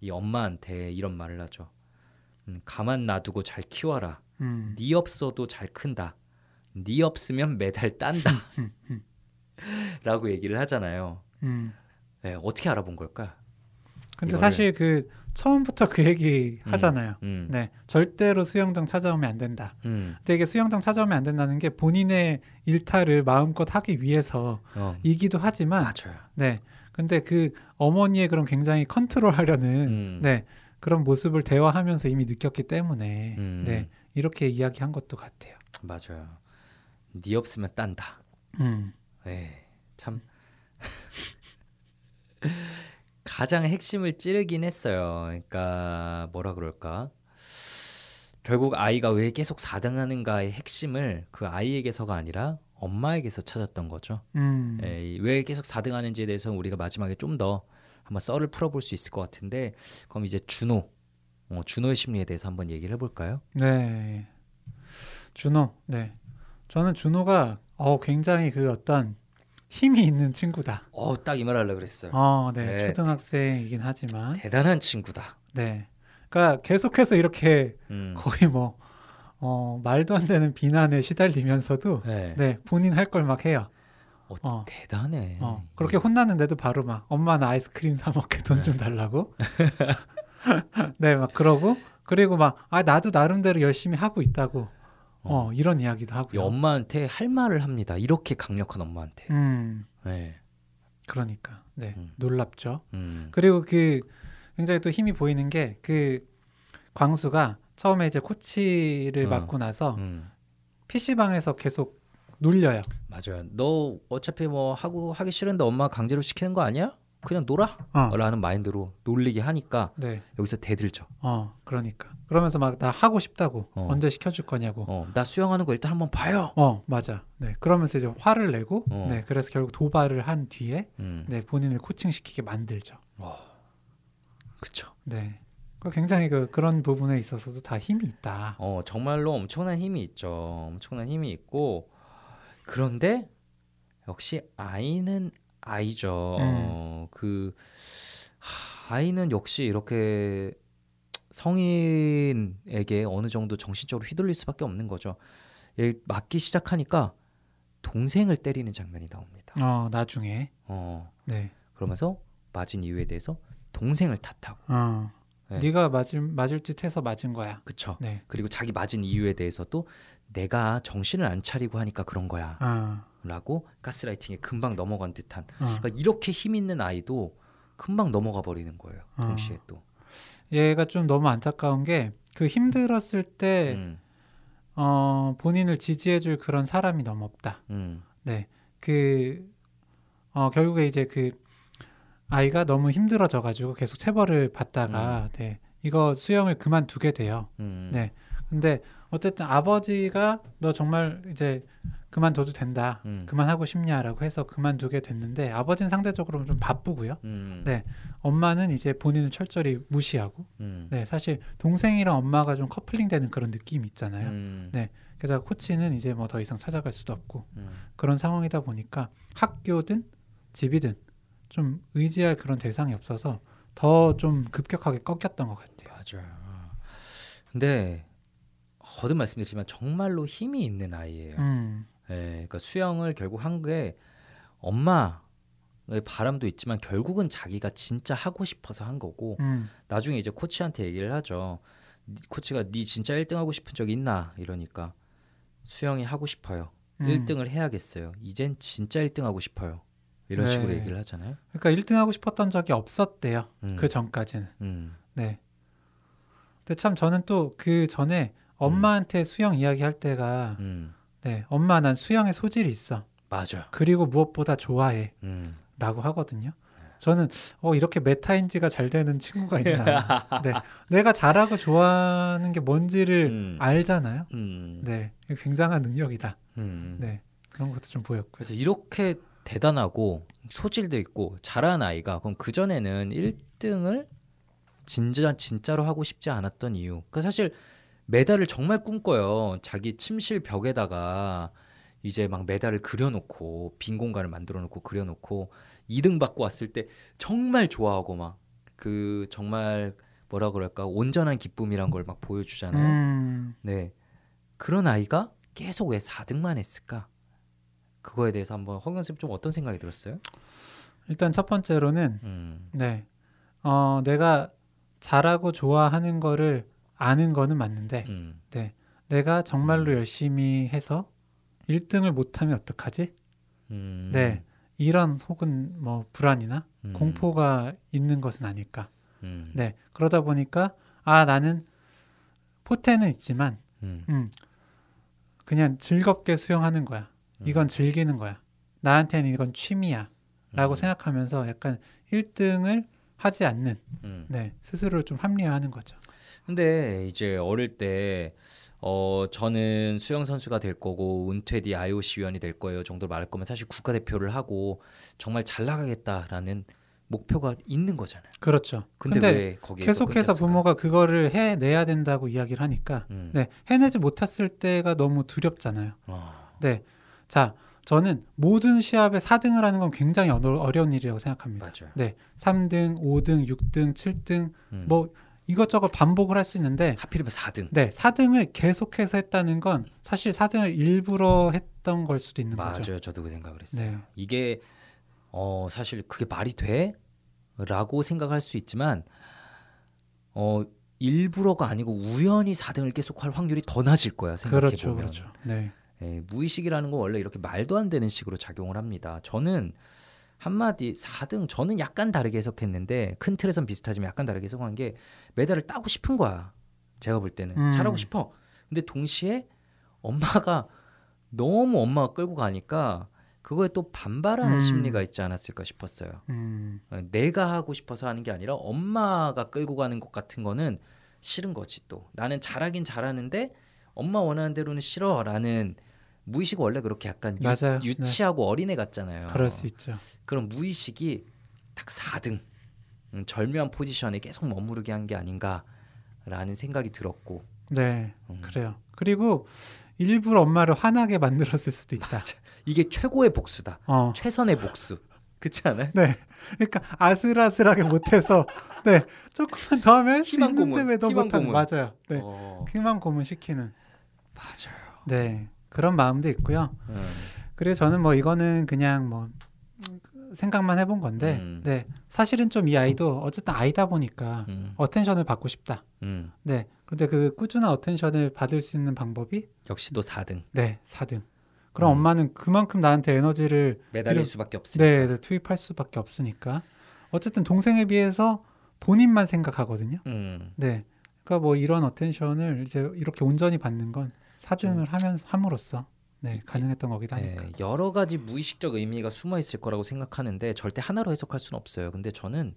이 엄마한테 이런 말을 하죠. 음, 가만 놔두고 잘 키워라. 음. 네 없어도 잘 큰다. 네 없으면 매달 딴다. 라고 얘기를 하잖아요. 음. 네, 어떻게 알아본 걸까? 근데 이거를- 사실 그 처음부터 그 얘기 음. 하잖아요. 음, 네, 절대로 수영장 찾아오면 안 된다. 음, 근데 이게 수영장 찾아오면 안 된다는 게 본인의 일탈을 마음껏 하기 위해서 어, 이기도 하지만, 맞아요. 네, 근데 그 어머니의 그런 굉장히 컨트롤하려는 음, 네 그런 모습을 대화하면서 이미 느꼈기 때문에 음, 네 이렇게 이야기한 것도 같아요. 맞아요. 네 없으면 딴다. 음, 예, 참 가장 핵심을 찌르긴 했어요. 그러니까 뭐라 그럴까? 결국 아이가 왜 계속 4등 하는가의 핵심을 그 아이에게서가 아니라 엄마에게서 찾았던 거죠. 음, 예, 왜 계속 4등 하는지에 대해서 우리가 마지막에 좀 더 한번 썰을 풀어볼 수 있을 것 같은데 그럼 이제 준호, 어, 준호의 심리에 대해서 한번 얘기를 해볼까요? 네, 준호, 네, 저는 준호가 어 굉장히 그 어떤 힘이 있는 친구다. 어, 딱 이 말 하려고 그랬어요. 어, 네, 네. 초등학생이긴 하지만, 대단한 친구다. 네, 그러니까 계속해서 이렇게 음, 거의 뭐 어, 말도 안 되는 비난에 시달리면서도 네. 네 본인 할 걸 막 해요. 어, 어. 대단해. 어, 그렇게 혼났는데도 바로 막 엄마 나 아이스크림 사 먹게 돈 좀 달라고. 네, 막 그러고 그리고 막 아 나도 나름대로 열심히 하고 있다고. 어, 이런 이야기도 이 하고요. 엄마한테 할 말을 합니다. 이렇게 강력한 엄마한테. 음, 네. 그러니까 네 음. 놀랍죠. 음. 그리고 그 굉장히 또 힘이 보이는 게 그 광수가 처음에 이제 코치를 어. 맡고 나서 음. PC 방에서 계속 놀려요. 맞아요. 너 어차피 뭐 하고 하기 싫은데 엄마 강제로 시키는 거 아니야? 그냥 놀아. 어, 라는 마인드로 놀리게 하니까 네, 여기서 대들죠. 어, 그러니까 그러면서 막 나 하고 싶다고 어. 언제 시켜줄 거냐고. 어, 나 수영하는 거 일단 한번 봐요. 어 맞아. 네 그러면서 이제 화를 내고 어. 네 그래서 결국 도발을 한 뒤에 음. 네 본인을 코칭시키게 만들죠. 어. 그쵸. 네. 그 굉장히 그 그런 부분에 있어서도 다 힘이 있다. 어, 정말로 엄청난 힘이 있죠. 엄청난 힘이 있고 그런데 역시 아이는 아이죠. 음. 어, 그 하, 아이는 역시 이렇게 성인에게 어느 정도 정신적으로 휘둘릴 수밖에 없는 거죠. 얘 맞기 시작하니까 동생을 때리는 장면이 나옵니다. 어 나중에 어, 네. 그러면서 맞은 이유에 대해서 동생을 탓하고, 어 네. 네가 맞을 맞을 짓 해서 맞은 거야. 그쵸? 네. 그리고 자기 맞은 이유에 대해서도 내가 정신을 안 차리고 하니까 그런 거야. 어, 라고 가스라이팅에 금방 넘어간 듯한 어. 그러니까 이렇게 힘 있는 아이도 금방 넘어가 버리는 거예요 어. 동시에 또 얘가 좀 너무 안타까운 게 그 힘들었을 때 음, 어, 본인을 지지해줄 그런 사람이 너무 없다. 음, 네. 그, 어, 결국에 이제 그 아이가 너무 힘들어져 가지고 계속 체벌을 받다가, 네. 이거 수영을 그만두게 돼요. 음, 네. 근데 어쨌든 아버지가 너 정말 이제 그만둬도 된다. 음, 그만하고 싶냐라고 해서 그만두게 됐는데 아버지는 상대적으로 좀 바쁘고요. 음, 네. 엄마는 이제 본인을 철저히 무시하고, 음, 네. 사실 동생이랑 엄마가 좀 커플링 되는 그런 느낌이 있잖아요. 음, 네. 게다가 코치는 이제 뭐 더 이상 찾아갈 수도 없고, 음, 그런 상황이다 보니까 학교든 집이든 좀 의지할 그런 대상이 없어서 더 좀 급격하게 꺾였던 것 같아요. 맞아요. 근데 거듭 말씀드리지만 정말로 힘이 있는 아이예요. 음, 예, 그러니까 수영을 결국 한 게 엄마의 바람도 있지만 결국은 자기가 진짜 하고 싶어서 한 거고 음, 나중에 이제 코치한테 얘기를 하죠. 니- 코치가 네 진짜 1등 하고 싶은 적 있나 이러니까 수영이 하고 싶어요. 음. 1등을 해야겠어요. 이젠 진짜 1등 하고 싶어요. 이런 네. 식으로 얘기를 하잖아요. 그러니까 1등 하고 싶었던 적이 없었대요. 음, 그 전까지는. 음, 네. 근데 참 저는 또 그 전에 엄마한테 수영 이야기할 때가 음, 네, 엄마 난 수영에 소질이 있어. 맞아. 그리고 무엇보다 좋아해. 음, 라고 하거든요. 저는 어 이렇게 메타인지가 잘 되는 친구가 있나. 네. 내가 잘하고 좋아하는 게 뭔지를 음. 알잖아요. 음, 네. 굉장한 능력이다. 음. 네. 그런 것도 좀 보였고. 그래서 이렇게 대단하고 소질도 있고 잘하는 아이가 그럼 그 전에는 1등을 진짜 진짜로 하고 싶지 않았던 이유. 그 사실 메달을 정말 꿈꿔요. 자기 침실 벽에다가 이제 막 메달을 그려놓고 빈 공간을 만들어놓고 그려놓고 2등 받고 왔을 때 정말 좋아하고 막 그 정말 뭐라 그럴까 온전한 기쁨이란 걸 막 보여주잖아요. 음, 네. 그런 아이가 계속 왜 4등만 했을까? 그거에 대해서 한번 허경 쌤 좀 어떤 생각이 들었어요? 일단 첫 번째로는 음. 네. 어, 내가 잘하고 좋아하는 거를 아는 거는 맞는데 음. 내가 정말로 열심히 해서 1등을 못하면 어떡하지? 음. 네. 이런 혹은 뭐 불안이나 음. 공포가 있는 것은 아닐까. 음. 네. 그러다 보니까 아 나는 포텐은 있지만 음. 음, 그냥 즐겁게 수영하는 거야. 음. 이건 즐기는 거야. 나한테는 이건 취미야. 라고 음. 생각하면서 약간 1등을 하지 않는 음. 네, 스스로를 좀 합리화하는 거죠. 근데 이제 어릴 때 어, 저는 수영 선수가 될 거고 은퇴 뒤 IOC 위원이 될 거예요 정도로 말할 거면 사실 국가대표를 하고 정말 잘 나가겠다라는 목표가 있는 거잖아요. 그렇죠. 근데, 근데 왜 거기에서 계속해서 끊겼을까? 부모가 그거를 해내야 된다고 이야기를 하니까 음. 네, 해내지 못했을 때가 너무 두렵잖아요. 어. 네. 자, 저는 모든 시합에 4등을 하는 건 굉장히 어려, 어려운 일이라고 생각합니다. 맞아요. 네. 3등, 5등, 6등, 7등 음. 뭐 이것저것 반복을 할 수 있는데 하필이면 4등. 네, 4등을 계속해서 했다는 건 사실 4등을 일부러 했던 걸 수도 있는 맞아요. 거죠. 저도 그 생각을 했어요. 네. 이게 어 사실 그게 말이 돼? 라고 생각할 수 있지만 어 일부러가 아니고 우연히 4등을 계속 할 확률이 더 낮을 거야 생각해 그렇죠. 보면. 그렇죠. 네. 예, 무의식이라는 건 원래 이렇게 말도 안 되는 식으로 작용을 합니다. 저는 한마디 4등 저는 약간 다르게 해석했는데 큰 틀에선 비슷하지만 약간 다르게 해석한 게 메달을 따고 싶은 거야. 제가 볼 때는 음. 잘하고 싶어. 근데 동시에 엄마가 너무 엄마가 끌고 가니까 그거에 또 반발하는 음. 심리가 있지 않았을까 싶었어요. 음. 어, 내가 하고 싶어서 하는 게 아니라 엄마가 끌고 가는 것 같은 거는 싫은 거지 또 나는 잘하긴 잘하는데 엄마 원하는 대로는 싫어라는 무의식 원래 그렇게 약간 유, 맞아요. 네. 유치하고 어린애 같잖아요. 그럴 수 있죠. 그런 무의식이 딱 4등 음, 절묘한 포지션에 계속 머무르게 한 게 아닌가라는 생각이 들었고 네. 음, 그래요. 그리고 일부러 엄마를 화나게 만들었을 수도 있다. 이게 최고의 복수다. 어. 최선의 복수. 그렇지 않아요? 네. 그러니까 아슬아슬하게 못해서 네 조금만 더 하면 할수 희망 있는데 고문, 왜너 희망 못하는. 맞아요. 네. 어, 희망 고문 시키는 맞아요. 네 그런 마음도 있고요. 음, 그래서 저는 뭐 이거는 그냥 뭐 생각만 해본 건데 음. 네 사실은 좀 이 아이도 어쨌든 아이다 보니까 음, attention을 받고 싶다. 음. 네 그런데 그 꾸준한 attention을 받을 수 있는 방법이 역시 또 4등. 네 4등. 그럼 음. 엄마는 그만큼 나한테 에너지를 매달릴 이런- 수밖에 없으니까. 네, 네, 투입할 수밖에 없으니까 어쨌든 동생에 비해서 본인만 생각하거든요. 음. 네, 그러니까 뭐 이런 attention을 이제 이렇게 온전히 받는 건 사등을 하면서 함으로써 네 가능했던 거기도 네, 하니까. 여러 가지 무의식적 의미가 숨어 있을 거라고 생각하는데 절대 하나로 해석할 수는 없어요. 근데 저는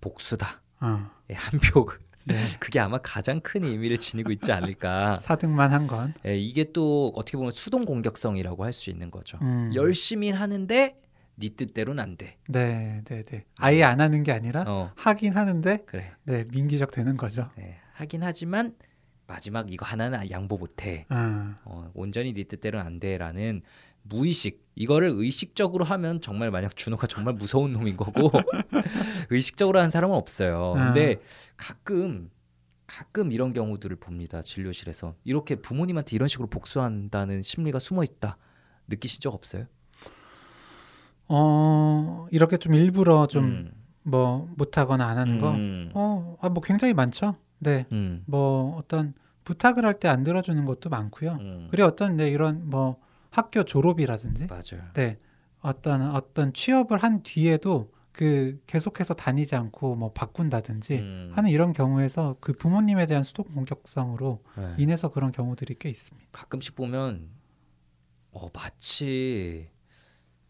복수다. 어, 예, 한 표. 네. 그게 아마 가장 큰 의미를 지니고 있지 않을까. 사등만 한 건. 예, 이게 또 어떻게 보면 수동 공격성이라고 할 수 있는 거죠. 음, 열심히 하는데 네 뜻대로는 안 돼. 네, 네, 네. 아예 안 하는 게 아니라 어, 하긴 하는데 그래. 네 민기적 되는 거죠. 예, 하긴 하지만 마지막 이거 하나는 양보 못 해. 아, 어, 온전히 네 뜻대로는 안 돼라는 무의식 이거를 의식적으로 하면 정말 만약 준호가 정말 무서운 놈인 거고 의식적으로 하는 사람은 없어요. 아. 근데 가끔 가끔 이런 경우들을 봅니다 진료실에서 이렇게 부모님한테 이런 식으로 복수한다는 심리가 숨어 있다 느끼신 적 없어요? 어 이렇게 좀 일부러 좀 음, 뭐 못하거나 안 하는 거. 음, 어, 아, 뭐 굉장히 많죠. 네, 음, 뭐 어떤 부탁을 할 때 안 들어주는 것도 많고요. 음, 그리고 어떤 네, 이런 뭐 학교 졸업이라든지 맞아요. 네 어떤 어떤 취업을 한 뒤에도 그 계속해서 다니지 않고 뭐 바꾼다든지 음, 하는 이런 경우에서 그 부모님에 대한 수동 공격성으로 네. 인해서 그런 경우들이 꽤 있습니다. 가끔씩 보면 어, 마치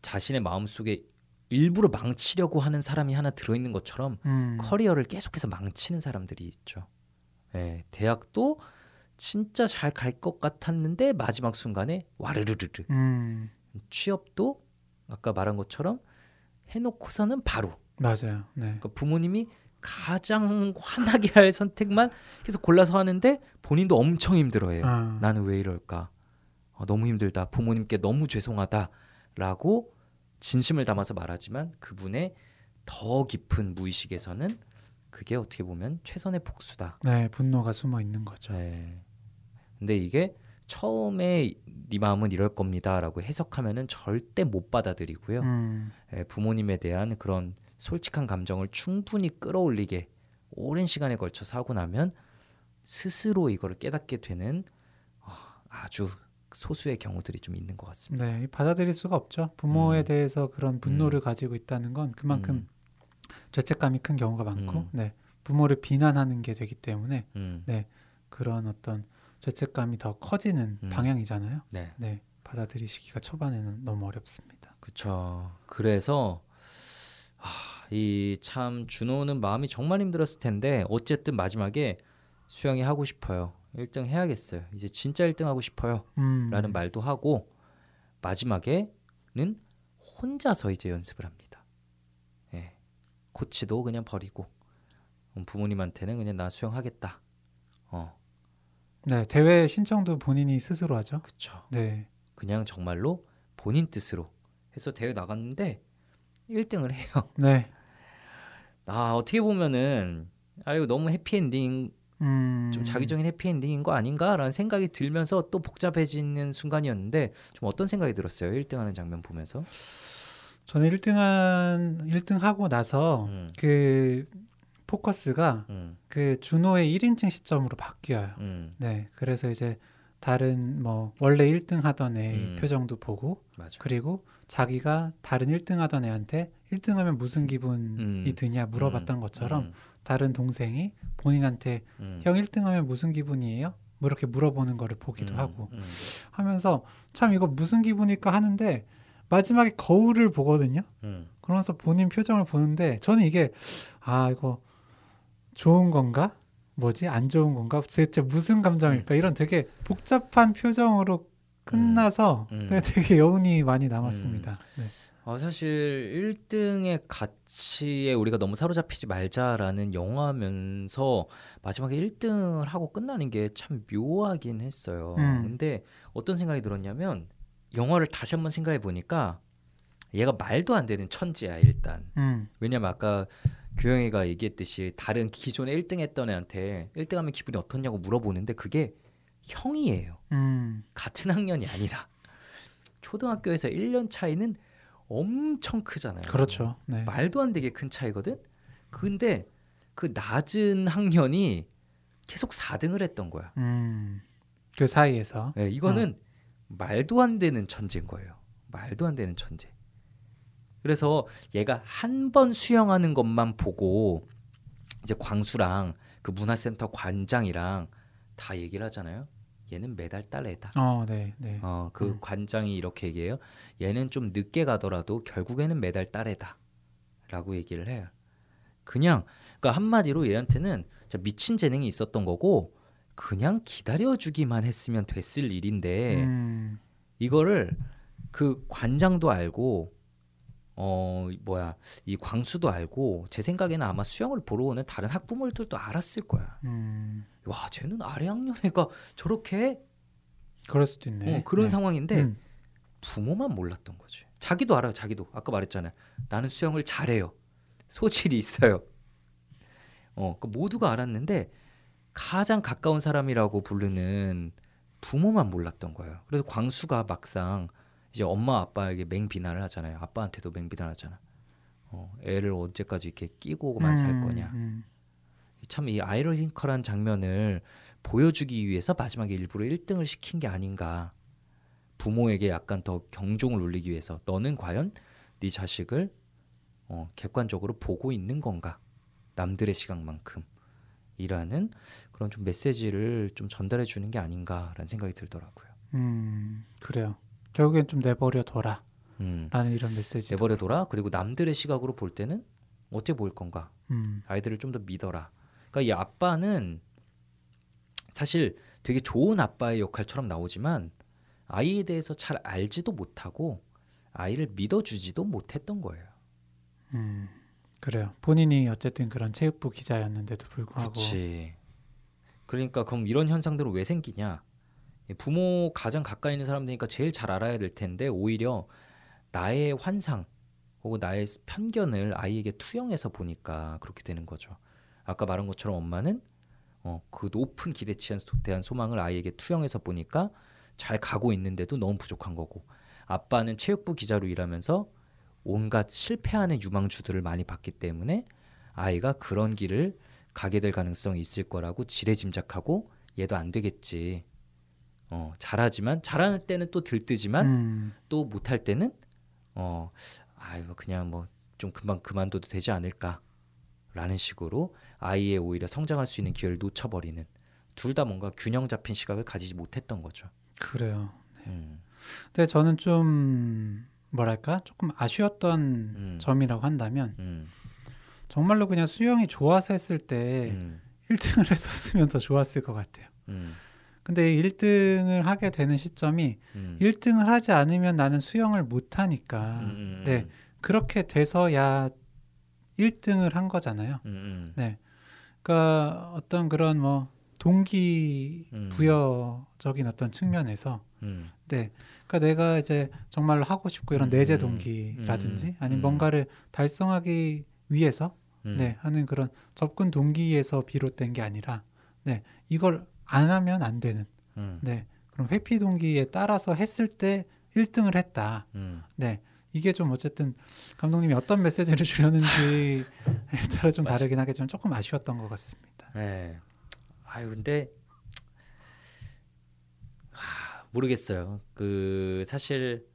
자신의 마음속에 일부러 망치려고 하는 사람이 하나 들어있는 것처럼 음, 커리어를 계속해서 망치는 사람들이 있죠. 예, 대학도 진짜 잘 갈 것 같았는데 마지막 순간에 와르르르르. 음, 취업도 아까 말한 것처럼 해놓고서는 바로 맞아요. 네. 그러니까 부모님이 가장 화나게 할 선택만 계속 골라서 하는데 본인도 엄청 힘들어해요. 아, 나는 왜 이럴까? 어, 너무 힘들다. 부모님께 너무 죄송하다라고 진심을 담아서 말하지만 그분의 더 깊은 무의식에서는 그게 어떻게 보면 최선의 복수다. 네, 분노가 숨어 있는 거죠. 네. 근데 이게 처음에 네 마음은 이럴 겁니다라고 해석하면은 절대 못 받아들이고요. 음, 예, 부모님에 대한 그런 솔직한 감정을 충분히 끌어올리게 오랜 시간에 걸쳐서 하고 나면 스스로 이거를 깨닫게 되는 어, 아주 소수의 경우들이 좀 있는 것 같습니다. 네, 받아들일 수가 없죠. 부모에 음. 대해서 그런 분노를 가지고 있다는 건 그만큼 음. 죄책감이 큰 경우가 많고, 음. 네, 부모를 비난하는 게 되기 때문에 음, 그런 어떤 죄책감이 더 커지는 음. 방향이잖아요. 네, 네, 받아들이시기가 초반에는 너무 어렵습니다. 그렇죠. 그래서 이 참 준호는 마음이 정말 힘들었을 텐데 어쨌든 마지막에 수영이 하고 싶어요. 1등 해야겠어요. 이제 진짜 1등 하고 싶어요. 음, 라는 말도 하고 마지막에는 혼자서 이제 연습을 합니다. 예. 코치도 그냥 버리고 음, 부모님한테는 그냥 나 수영하겠다. 어, 네, 대회 신청도 본인이 스스로 하죠. 그쵸. 네, 그냥 정말로 본인 뜻으로 해서 대회 나갔는데 1등을 해요. 네, 아 어떻게 보면은 아유 너무 해피엔딩 음, 좀 자기적인 해피엔딩인 거 아닌가라는 생각이 들면서 또 복잡해지는 순간이었는데 좀 어떤 생각이 들었어요 1등하는 장면 보면서 저는 1등한 1등 하고 나서 음, 그 포커스가 음, 그 준호의 1인칭 시점으로 바뀌어요. 음, 네, 그래서 이제 다른 뭐 원래 1등 하던 애 음. 표정도 보고 맞아 그리고 자기가 다른 1등 하던 애한테 1등 하면 무슨 기분이 음. 드냐 물어봤던 음, 것처럼 음, 다른 동생이 본인한테 음, 형 1등 하면 무슨 기분이에요? 뭐 이렇게 물어보는 거를 보기도 음, 하고 음, 하면서 참 이거 무슨 기분일까? 하는데 마지막에 거울을 보거든요. 음, 그러면서 본인 표정을 보는데 저는 이게 아 이거 좋은 건가? 뭐지 안 좋은 건가? 대체 무슨 음. 감정일까? 이런 되게 복잡한 표정으로 끝나서 음. 네, 되게 여운이 많이 남았습니다. 네. 아, 사실 1등의 가치에 우리가 너무 사로잡히지 말자라는 영화면서 마지막에 1등을 하고 끝나는 게 참 묘하긴 했어요. 음. 근데 어떤 생각이 들었냐면 영화를 다시 한번 생각해 보니까 얘가 말도 안 되는 천재야 일단. 음, 왜냐면 아까 규영이가 얘기했듯이 다른 기존에 1등 했던 애한테 1등 하면 기분이 어떻냐고 물어보는데 그게 형이에요. 음, 같은 학년이 아니라 초등학교에서 1년 차이는 엄청 크잖아요. 그렇죠. 네. 말도 안 되게 큰 차이거든. 근데 그 낮은 학년이 계속 4등을 했던 거야. 음, 그 사이에서 네, 이거는 말도 안 되는 천재인 거예요. 말도 안 되는 천재. 그래서 얘가 한 번 수영하는 것만 보고 이제 광수랑 그 문화센터 관장이랑 다 얘기를 하잖아요. 얘는 매달 딸 애다. 어, 네, 네. 어, 그 음. 관장이 이렇게 얘기해요. 얘는 좀 늦게 가더라도 결국에는 매달 딸 애다라고 얘기를 해요. 그냥 그러니까 한마디로 얘한테는 미친 재능이 있었던 거고 그냥 기다려주기만 했으면 됐을 일인데 음, 이거를 그 관장도 알고 어 뭐야 이 광수도 알고 제 생각에는 아마 수영을 보러 오는 다른 학부모들도 알았을 거야. 음, 와 쟤는 아래 학년 애가 저렇게 해? 그럴 수도 있네. 어, 그런 네. 상황인데 음, 부모만 몰랐던 거지. 자기도 알아요. 자기도 아까 말했잖아요. 나는 수영을 잘해요. 소질이 있어요. 어, 그 모두가 알았는데 가장 가까운 사람이라고 부르는 부모만 몰랐던 거예요. 그래서 광수가 막상 이제 엄마 아빠에게 맹비난을 하잖아요. 아빠한테도 맹비난하잖아. 어, 애를 언제까지 이렇게 끼고만 살 음, 거냐. 음, 참이 아이러니컬한 장면을 보여주기 위해서 마지막에 일부러 1등을 시킨 게 아닌가. 부모에게 약간 더 경종을 울리기 위해서 너는 과연 네 자식을 어, 객관적으로 보고 있는 건가? 남들의 시각만큼 이라는 그런 좀 메시지를 좀 전달해 주는 게 아닌가라는 생각이 들더라고요. 음, 그래요. 결국엔 좀 내버려 둬라. 음. 라는 이런 메시지. 내버려 둬라. 그리고 남들의 시각으로 볼 때는 어떻게 보일 건가? 음, 아이들을 좀 더 믿어라. 그러니까 이 아빠는 사실 되게 좋은 아빠의 역할처럼 나오지만 아이에 대해서 잘 알지도 못하고 아이를 믿어주지도 못했던 거예요. 음, 그래요. 본인이 어쨌든 그런 체육부 기자였는데도 불구하고. 그렇지. 그러니까 그럼 이런 현상들은 왜 생기냐? 이 부모 가장 가까이 있는 사람들이니까 제일 잘 알아야 될 텐데 오히려 나의 환상 혹은 나의 편견을 아이에게 투영해서 보니까 그렇게 되는 거죠. 아까 말한 것처럼 엄마는 어, 그 높은 기대치에 대한 소망을 아이에게 투영해서 보니까 잘 가고 있는데도 너무 부족한 거고 아빠는 체육부 기자로 일하면서 온갖 실패하는 유망주들을 많이 봤기 때문에 아이가 그런 길을 가게 될 가능성이 있을 거라고 지레 짐작하고 얘도 안 되겠지. 어, 잘하지만 잘할 때는 또 들뜨지만 음. 또 못할 때는 어, 아유 그냥 뭐 좀 금방 그만둬도 되지 않을까라는 식으로 아이의 오히려 성장할 수 있는 기회를 놓쳐버리는 둘 다 뭔가 균형 잡힌 시각을 가지지 못했던 거죠. 그래요. 음, 근데 저는 좀 뭐랄까 조금 아쉬웠던 음. 점이라고 한다면 음, 정말로 그냥 수영이 좋아서 했을 때 음, 1등을 했었으면 더 좋았을 것 같아요. 음, 근데 1등을 하게 되는 시점이 음. 1등을 하지 않으면 나는 수영을 못 하니까 음, 음, 네. 그렇게 돼서야 1등을 한 거잖아요. 음, 음, 네. 그러니까 어떤 그런 뭐 동기 음. 부여적인 어떤 측면에서 음, 네. 그러니까 내가 이제 정말로 하고 싶고 이런 음, 내재 음, 동기라든지 음, 아니면 음. 뭔가를 달성하기 위해서 음. 네, 하는 그런 접근 동기에서 비롯된 게 아니라 네, 이걸 안 하면 안 되는 음, 네. 그럼 회피 동기에 따라서 했을 때 1등을 했다. 음. 네. 이게 좀 어쨌든 감독님이 어떤 메시지를 주려는지에 따라 좀. 다르긴 하겠지만 조금 아쉬웠던 것 같습니다. 네. 아유 근데 하, 모르겠어요. 그 사실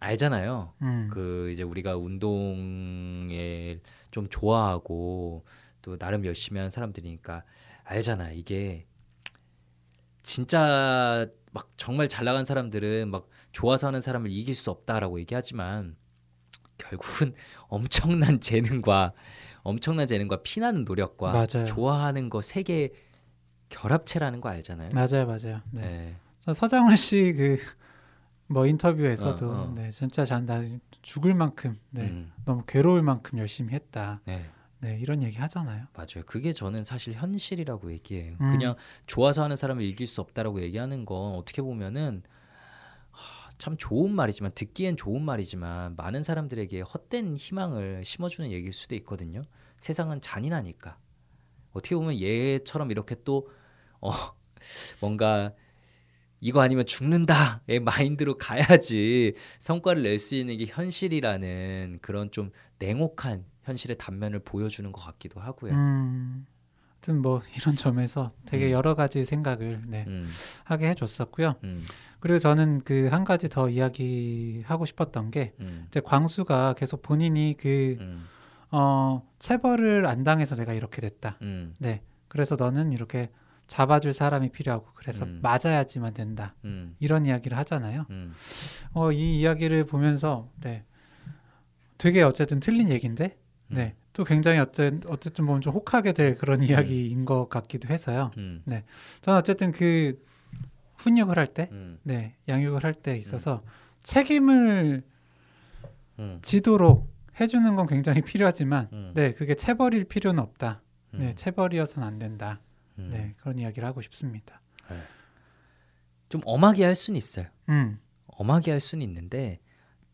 알잖아요. 음. 그 이제 우리가 운동에 좀 좋아하고 또 나름 열심히 하는 사람들이니까 알잖아. 이게 진짜 막 정말 잘 나간 사람들은 막 좋아서 하는 사람을 이길 수 없다라고 얘기하지만 결국은 엄청난 재능과 엄청난 재능과 피나는 노력과 맞아요. 좋아하는 거 세 개 결합체라는 거 알잖아요. 맞아요, 맞아요. 네. 네. 저 서장훈 씨 그 뭐 인터뷰에서도 어, 어. 네, 진짜 잔다 죽을 만큼 네, 음, 너무 괴로울 만큼 열심히 했다. 네. 네, 이런 얘기 하잖아요. 맞아요. 그게 저는 사실 현실이라고 얘기해요. 음. 그냥 좋아서 하는 사람을 이길 수 없다라고 얘기하는 건 어떻게 보면은 하, 참 좋은 말이지만 듣기엔 좋은 말이지만 많은 사람들에게 헛된 희망을 심어주는 얘기일 수도 있거든요. 세상은 잔인하니까 어떻게 보면 얘처럼 이렇게 또 어, 뭔가 이거 아니면 죽는다의 마인드로 가야지 성과를 낼 수 있는 게 현실이라는 그런 좀 냉혹한 현실의 단면을 보여주는 것 같기도 하고요. 음. 하여튼 뭐 이런 점에서 되게 음. 여러 가지 생각을 네, 음, 하게 해줬었고요. 음, 그리고 저는 그 한 가지 더 이야기하고 싶었던 게 음, 이제 광수가 계속 본인이 그 음, 어, 체벌을 안 당해서 내가 이렇게 됐다. 음, 네. 그래서 너는 이렇게 잡아줄 사람이 필요하고 그래서 음. 맞아야지만 된다. 음, 이런 이야기를 하잖아요. 음, 어, 이 이야기를 보면서 네. 되게 어쨌든 틀린 얘기인데 음. 네. 또 굉장히 어쨌든 어쨌든 보면 좀 혹하게 될 그런 이야기인 것 같기도 해서요. 음, 저는 어쨌든 그 훈육을 할 때, 음, 네, 양육을 할 때 있어서 책임을 음, 지도록 해주는 건 굉장히 필요하지만, 음, 네, 그게 체벌일 필요는 없다. 음, 네, 체벌이어서는 안 된다. 음. 네, 그런 이야기를 하고 싶습니다. 좀 엄하게 할 수는 있어요. 음, 엄하게 할 수는 있는데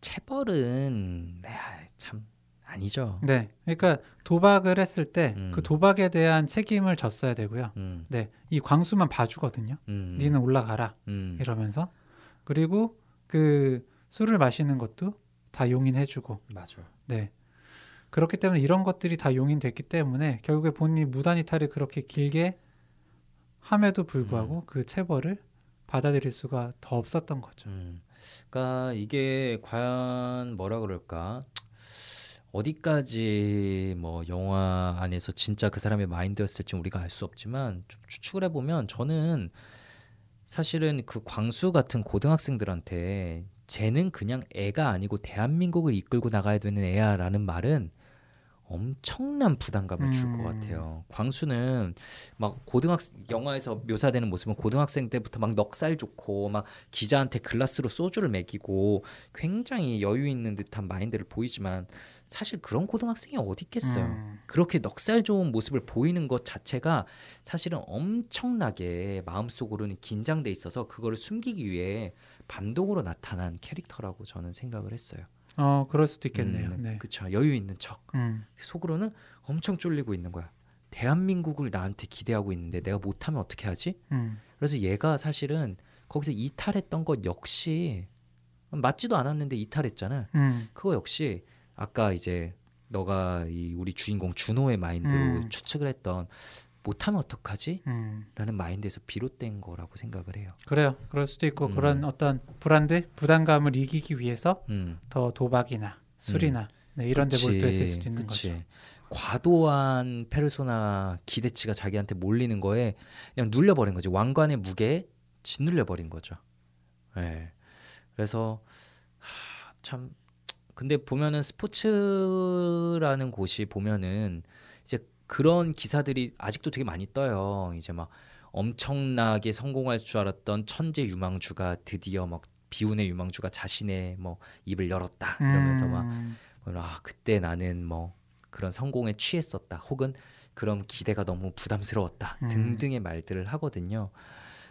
체벌은 네, 참 아니죠. 네, 그러니까 도박을 했을 때그 음. 도박에 대한 책임을 졌어야 되고요. 음, 네, 이 광수만 봐주거든요. 음, 니는 올라가라 음, 이러면서 그리고 그 술을 마시는 것도 다 용인해주고, 맞아. 네. 그렇기 때문에 이런 것들이 다 용인됐기 때문에 결국에 본인이 무단 이탈을 그렇게 길게 함에도 불구하고 그 체벌을 받아들일 수가 더 없었던 거죠. 음, 그러니까 이게 과연 뭐라 그럴까? 어디까지 뭐 영화 안에서 진짜 그 사람의 마인드였을지 우리가 알 수 없지만 좀 추측을 해보면 저는 사실은 그 광수 같은 고등학생들한테 쟤는 그냥 애가 아니고 대한민국을 이끌고 나가야 되는 애야라는 말은 엄청난 부담감을 줄것 음. 같아요. 광수는 막 고등학생 영화에서 묘사되는 모습은 고등학생 때부터 막 넉살 좋고 막 기자한테 글라스로 소주를 먹이고 굉장히 여유 있는 듯한 마인드를 보이지만 사실 그런 고등학생이 어디 있겠어요. 음, 그렇게 넉살 좋은 모습을 보이는 것 자체가 사실은 엄청나게 마음속으로는 긴장돼 있어서 그거를 숨기기 위해 반동으로 나타난 캐릭터라고 저는 생각을 했어요. 어, 그럴 수도 있겠네요. 음, 네. 그쵸 여유 있는 척 음, 속으로는 엄청 쫄리고 있는 거야. 대한민국을 나한테 기대하고 있는데 내가 못하면 어떻게 하지? 음, 그래서 얘가 사실은 거기서 이탈했던 것 역시 맞지도 않았는데 이탈했잖아. 음. 그거 역시 아까 이제 너가 이 우리 주인공 준호의 마인드로 음. 추측을 했던 못하면 어떡하지? 음. 라는 마인드에서 비롯된 거라고 생각을 해요. 그래요. 그럴 수도 있고 음. 그런 어떤 불안들, 부담감을 이기기 위해서 음. 더 도박이나 술이나 네, 이런 데 그치, 몰두했을 수도 있는 그치. 거죠. 과도한 페르소나 기대치가 자기한테 몰리는 거에 그냥 눌려버린 거지. 왕관의 무게에 짓눌려 버린 거죠. 예. 그래서 하, 참 근데 보면은 스포츠라는 곳이 보면은 그런 기사들이 아직도 되게 많이 떠요. 이제 막 엄청나게 성공할 줄 알았던 천재 유망주가 드디어 막 비운의 유망주가 자신의 뭐 입을 열었다 이러면서 막 음. 아 그때 나는 뭐 그런 성공에 취했었다 혹은 그런 기대가 너무 부담스러웠다 음. 등등의 말들을 하거든요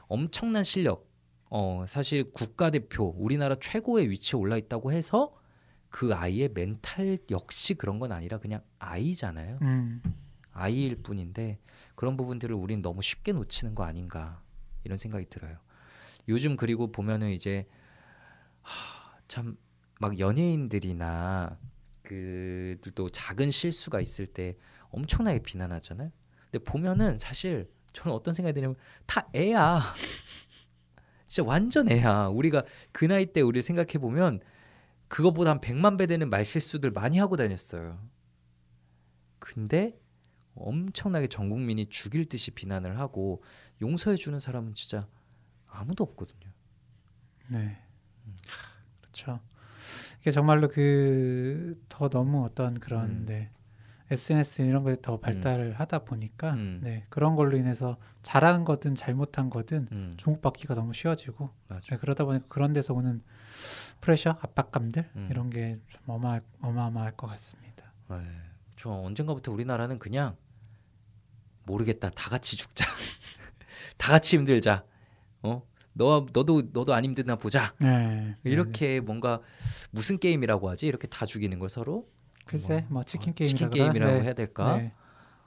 엄청난 실력 어 사실 국가대표 우리나라 최고의 위치에 올라 있다고 해서 그 아이의 멘탈 역시 그런 건 아니라 그냥 아이잖아요 음. 아이일 뿐인데 그런 부분들을 우린 너무 쉽게 놓치는 거 아닌가 이런 생각이 들어요. 요즘 그리고 보면은 이제 참 막 연예인들이나 그들도 작은 실수가 있을 때 엄청나게 비난하잖아요. 근데 보면은 사실 저는 어떤 생각이 드냐면 다 애야. 진짜 완전 애야. 우리가 그 나이 때 우리 생각해 보면 그거보다 한 100만 배 되는 말실수들 많이 하고 다녔어요. 근데 엄청나게 전 국민이 죽일 듯이 비난을 하고 용서해 주는 사람은 진짜 아무도 없거든요. 네. 그렇죠. 이게 정말로 그 더 너무 어떤 그런 음. 네. SNS 이런 거에 더 발달을 하다 보니까 음. 네. 그런 걸로 인해서 잘한 거든 잘못한 거든 음, 주목받기가 너무 쉬워지고. 네, 그러다 보니까 그런 데서 오는 프레셔, 압박감들 음. 이런 게 좀 어마할, 어마어마할 것 같습니다. 네. 저 언젠가부터 우리나라는 그냥 모르겠다. 다 같이 죽자. 다 같이 힘들자. 어? 너 너도 너도 안 힘드나 보자. 네. 이렇게 뭔가 무슨 게임이라고 하지? 이렇게 다 죽이는 걸 서로 글쎄 뭐 치킨 어, 게임이라 치킨? 게임이라고 네. 해야 될까? 네.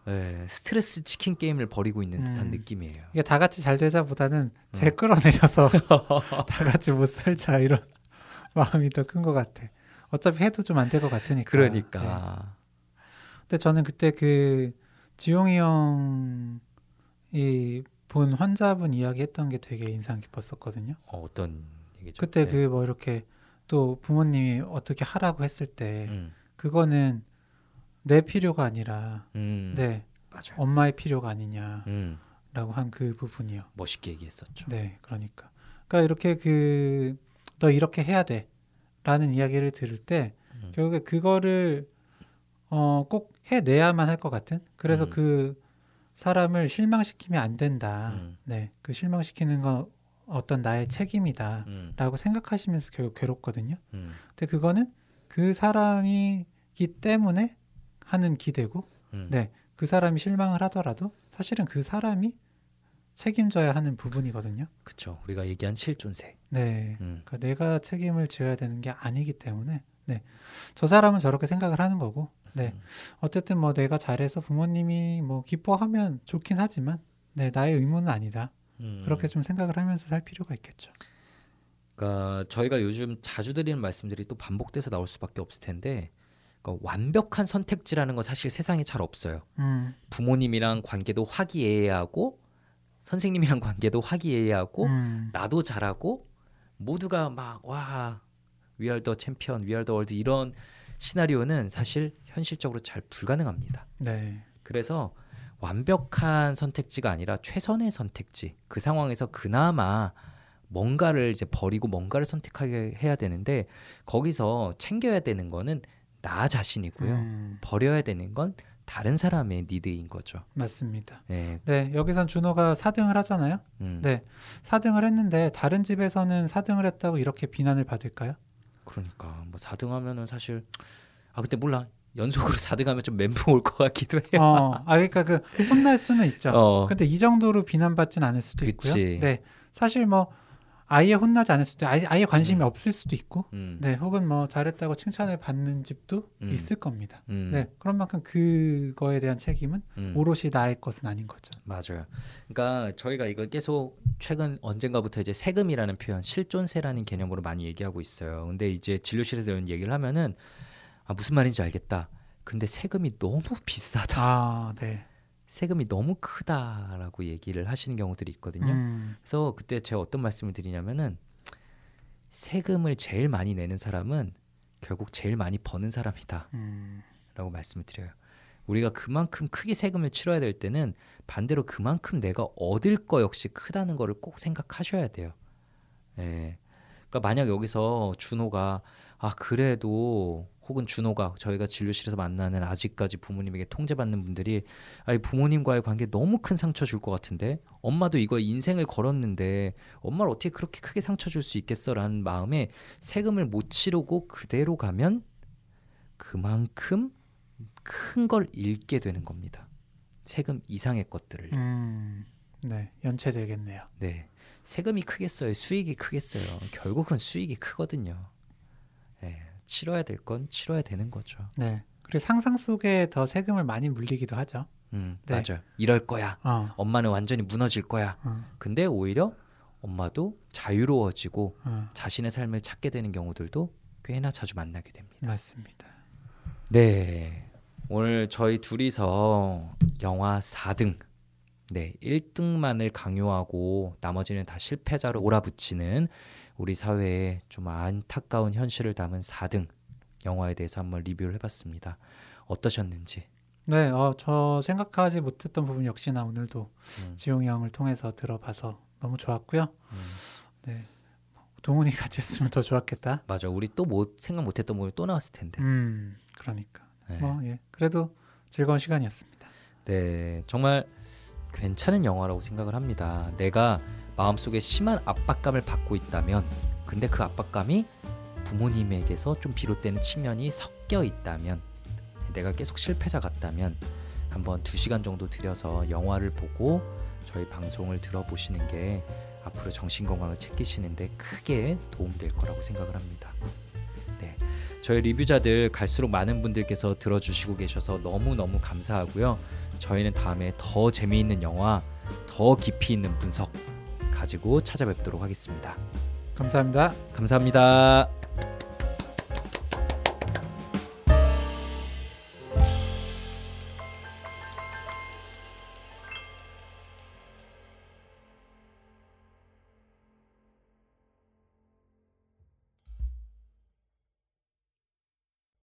네, 스트레스 치킨 게임을 벌이고 있는 듯한 음. 느낌이에요. 이게 다 같이 잘 되자보다는 제 음. 끌어내려서 다 같이 못 살자 이런 마음이 더 큰 것 같아. 어차피 해도 좀 안 될 것 같으니까. 네. 그러니까 근데 저는 그때 그 지용이 형이 본 환자분 이야기했던 게 되게 인상 깊었었거든요. 어, 어떤 얘기죠? 그때 네. 그뭐 이렇게 또 부모님이 어떻게 하라고 했을 때 음, 그거는 내 필요가 아니라 음, 네 맞아요. 엄마의 필요가 아니냐라고 음, 한그 부분이요. 멋있게 얘기했었죠. 네, 그러니까. 그러니까 이렇게 그 너 이렇게 해야 돼라는 이야기를 들을 때 음. 결국에 그거를 어 꼭 해내야만 할 것 같은. 그래서 음. 그 사람을 실망시키면 안 된다. 음. 네, 그 실망시키는 건 어떤 나의 책임이다라고 음, 생각하시면서 결국 괴롭거든요. 음, 근데 그거는 그 사람이기 때문에 하는 기대고, 음. 네, 그 사람이 실망을 하더라도 사실은 그 사람이 책임져야 하는 부분이거든요. 그쵸. 우리가 얘기한 실존세. 네. 음, 그러니까 내가 책임을 져야 되는 게 아니기 때문에 네. 저 사람은 저렇게 생각을 하는 거고 네. 음. 어쨌든 뭐 내가 잘해서 부모님이 뭐 기뻐하면 좋긴 하지만 네, 나의 의무는 아니다. 음. 그렇게 좀 생각을 하면서 살 필요가 있겠죠. 그러니까 저희가 요즘 자주 드리는 말씀들이 또 반복돼서 나올 수밖에 없을 텐데 그러니까 완벽한 선택지라는 건 사실 세상에 잘 없어요. 음. 부모님이랑 관계도 화기애애하고 선생님이랑 관계도 화기애애하고 음. 나도 잘하고 모두가 막 와 위아더 챔피언, 위아더 월드 이런 시나리오는 사실 현실적으로 잘 불가능합니다. 네. 그래서 완벽한 선택지가 아니라 최선의 선택지 그 상황에서 그나마 뭔가를 이제 버리고 뭔가를 선택하게 해야 되는데 거기서 챙겨야 되는 거는 나 자신이고요. 음. 버려야 되는 건 다른 사람의 need인 거죠. 맞습니다. 네, 네, 여기선 준호가 4등을 하잖아요. 음, 네. 4등을 했는데 다른 집에서는 4등을 했다고 이렇게 비난을 받을까요? 그러니까 뭐 4등 하면은 사실 아 근데 몰라 연속으로 4등 하면 좀 멘붕 올 것 같기도 해요. 어, 아 그러니까 그 혼날 수는 있죠. 어, 근데 이 정도로 비난받진 않을 수도 그치. 있고요. 네. 사실 뭐 아예 혼나지 않을 수도 아예, 아예 관심이 음. 없을 수도 있고 음, 네 혹은 뭐 잘했다고 칭찬을 받는 집도 음. 있을 겁니다. 음, 네 그런 만큼 그거에 대한 책임은 음. 오롯이 나의 것은 아닌 거죠. 맞아요. 그러니까 저희가 이걸 계속 최근 언젠가부터 이제 세금이라는 표현, 실존세라는 개념으로 많이 얘기하고 있어요. 근데 이제 진료실에서 이런 얘기를 하면은 아 무슨 말인지 알겠다. 근데 세금이 너무 비싸다. 아 네. 세금이 너무 크다라고 얘기를 하시는 경우들이 있거든요. 음, 그래서 그때 제가 어떤 말씀을 드리냐면은 세금을 제일 많이 내는 사람은 결국 제일 많이 버는 사람이다라고 음, 말씀을 드려요. 우리가 그만큼 크게 세금을 치러야 될 때는 반대로 그만큼 내가 얻을 거 역시 크다는 거를 꼭 생각하셔야 돼요. 예. 그러니까 만약 여기서 준호가 아 그래도 혹은 준호가 저희가 진료실에서 만나는 아직까지 부모님에게 통제받는 분들이 아이 부모님과의 관계 너무 큰 상처 줄 것 같은데 엄마도 이거 인생을 걸었는데 엄마를 어떻게 그렇게 크게 상처 줄 수 있겠어라는 마음에 세금을 못 치르고 그대로 가면 그만큼 큰 걸 잃게 되는 겁니다. 세금 이상의 것들을. 음, 네 연체되겠네요. 네. 세금이 크겠어요? 수익이 크겠어요? 결국은 수익이 크거든요. 예, 치러야 될 건 치러야 되는 거죠. 네 그리고 상상 속에 더 세금을 많이 물리기도 하죠. 음, 네. 맞아요. 이럴 거야. 어, 엄마는 완전히 무너질 거야. 어, 근데 오히려 엄마도 자유로워지고 어, 자신의 삶을 찾게 되는 경우들도 꽤나 자주 만나게 됩니다. 맞습니다. 네. 오늘 저희 둘이서 영화 4등. 네, 1등만을 강요하고 나머지는 다 실패자로 몰아붙이는 우리 사회의 좀 안타까운 현실을 담은 4등 영화에 대해서 한번 리뷰를 해봤습니다. 어떠셨는지. 네, 어, 저 생각하지 못했던 부분 역시나 오늘도 음, 지용이 형을 통해서 들어봐서 너무 좋았고요. 음. 네, 동훈이 같이 했으면 더 좋았겠다. 맞아, 우리 또 못 생각 못했던 부분이 또 나왔을 텐데. 음, 그러니까 네. 뭐 예, 그래도 즐거운 시간이었습니다. 네, 정말 괜찮은 영화라고 생각을 합니다. 내가 마음속에 심한 압박감을 받고 있다면, 근데 그 압박감이 부모님에게서 좀 비롯되는 측면이 섞여 있다면, 내가 계속 실패자 같다면, 한번 두 시간 정도 들여서 영화를 보고 저희 방송을 들어보시는 게 앞으로 정신 건강을 챙기시는데 크게 도움될 거라고 생각을 합니다. 네, 저희 리뷰자들 갈수록 많은 분들께서 들어주시고 계셔서 너무 너무 감사하고요. 저희는 다음에 더 재미있는 영화, 더 깊이 있는 분석 가지고 찾아뵙도록 하겠습니다. 감사합니다. 감사합니다.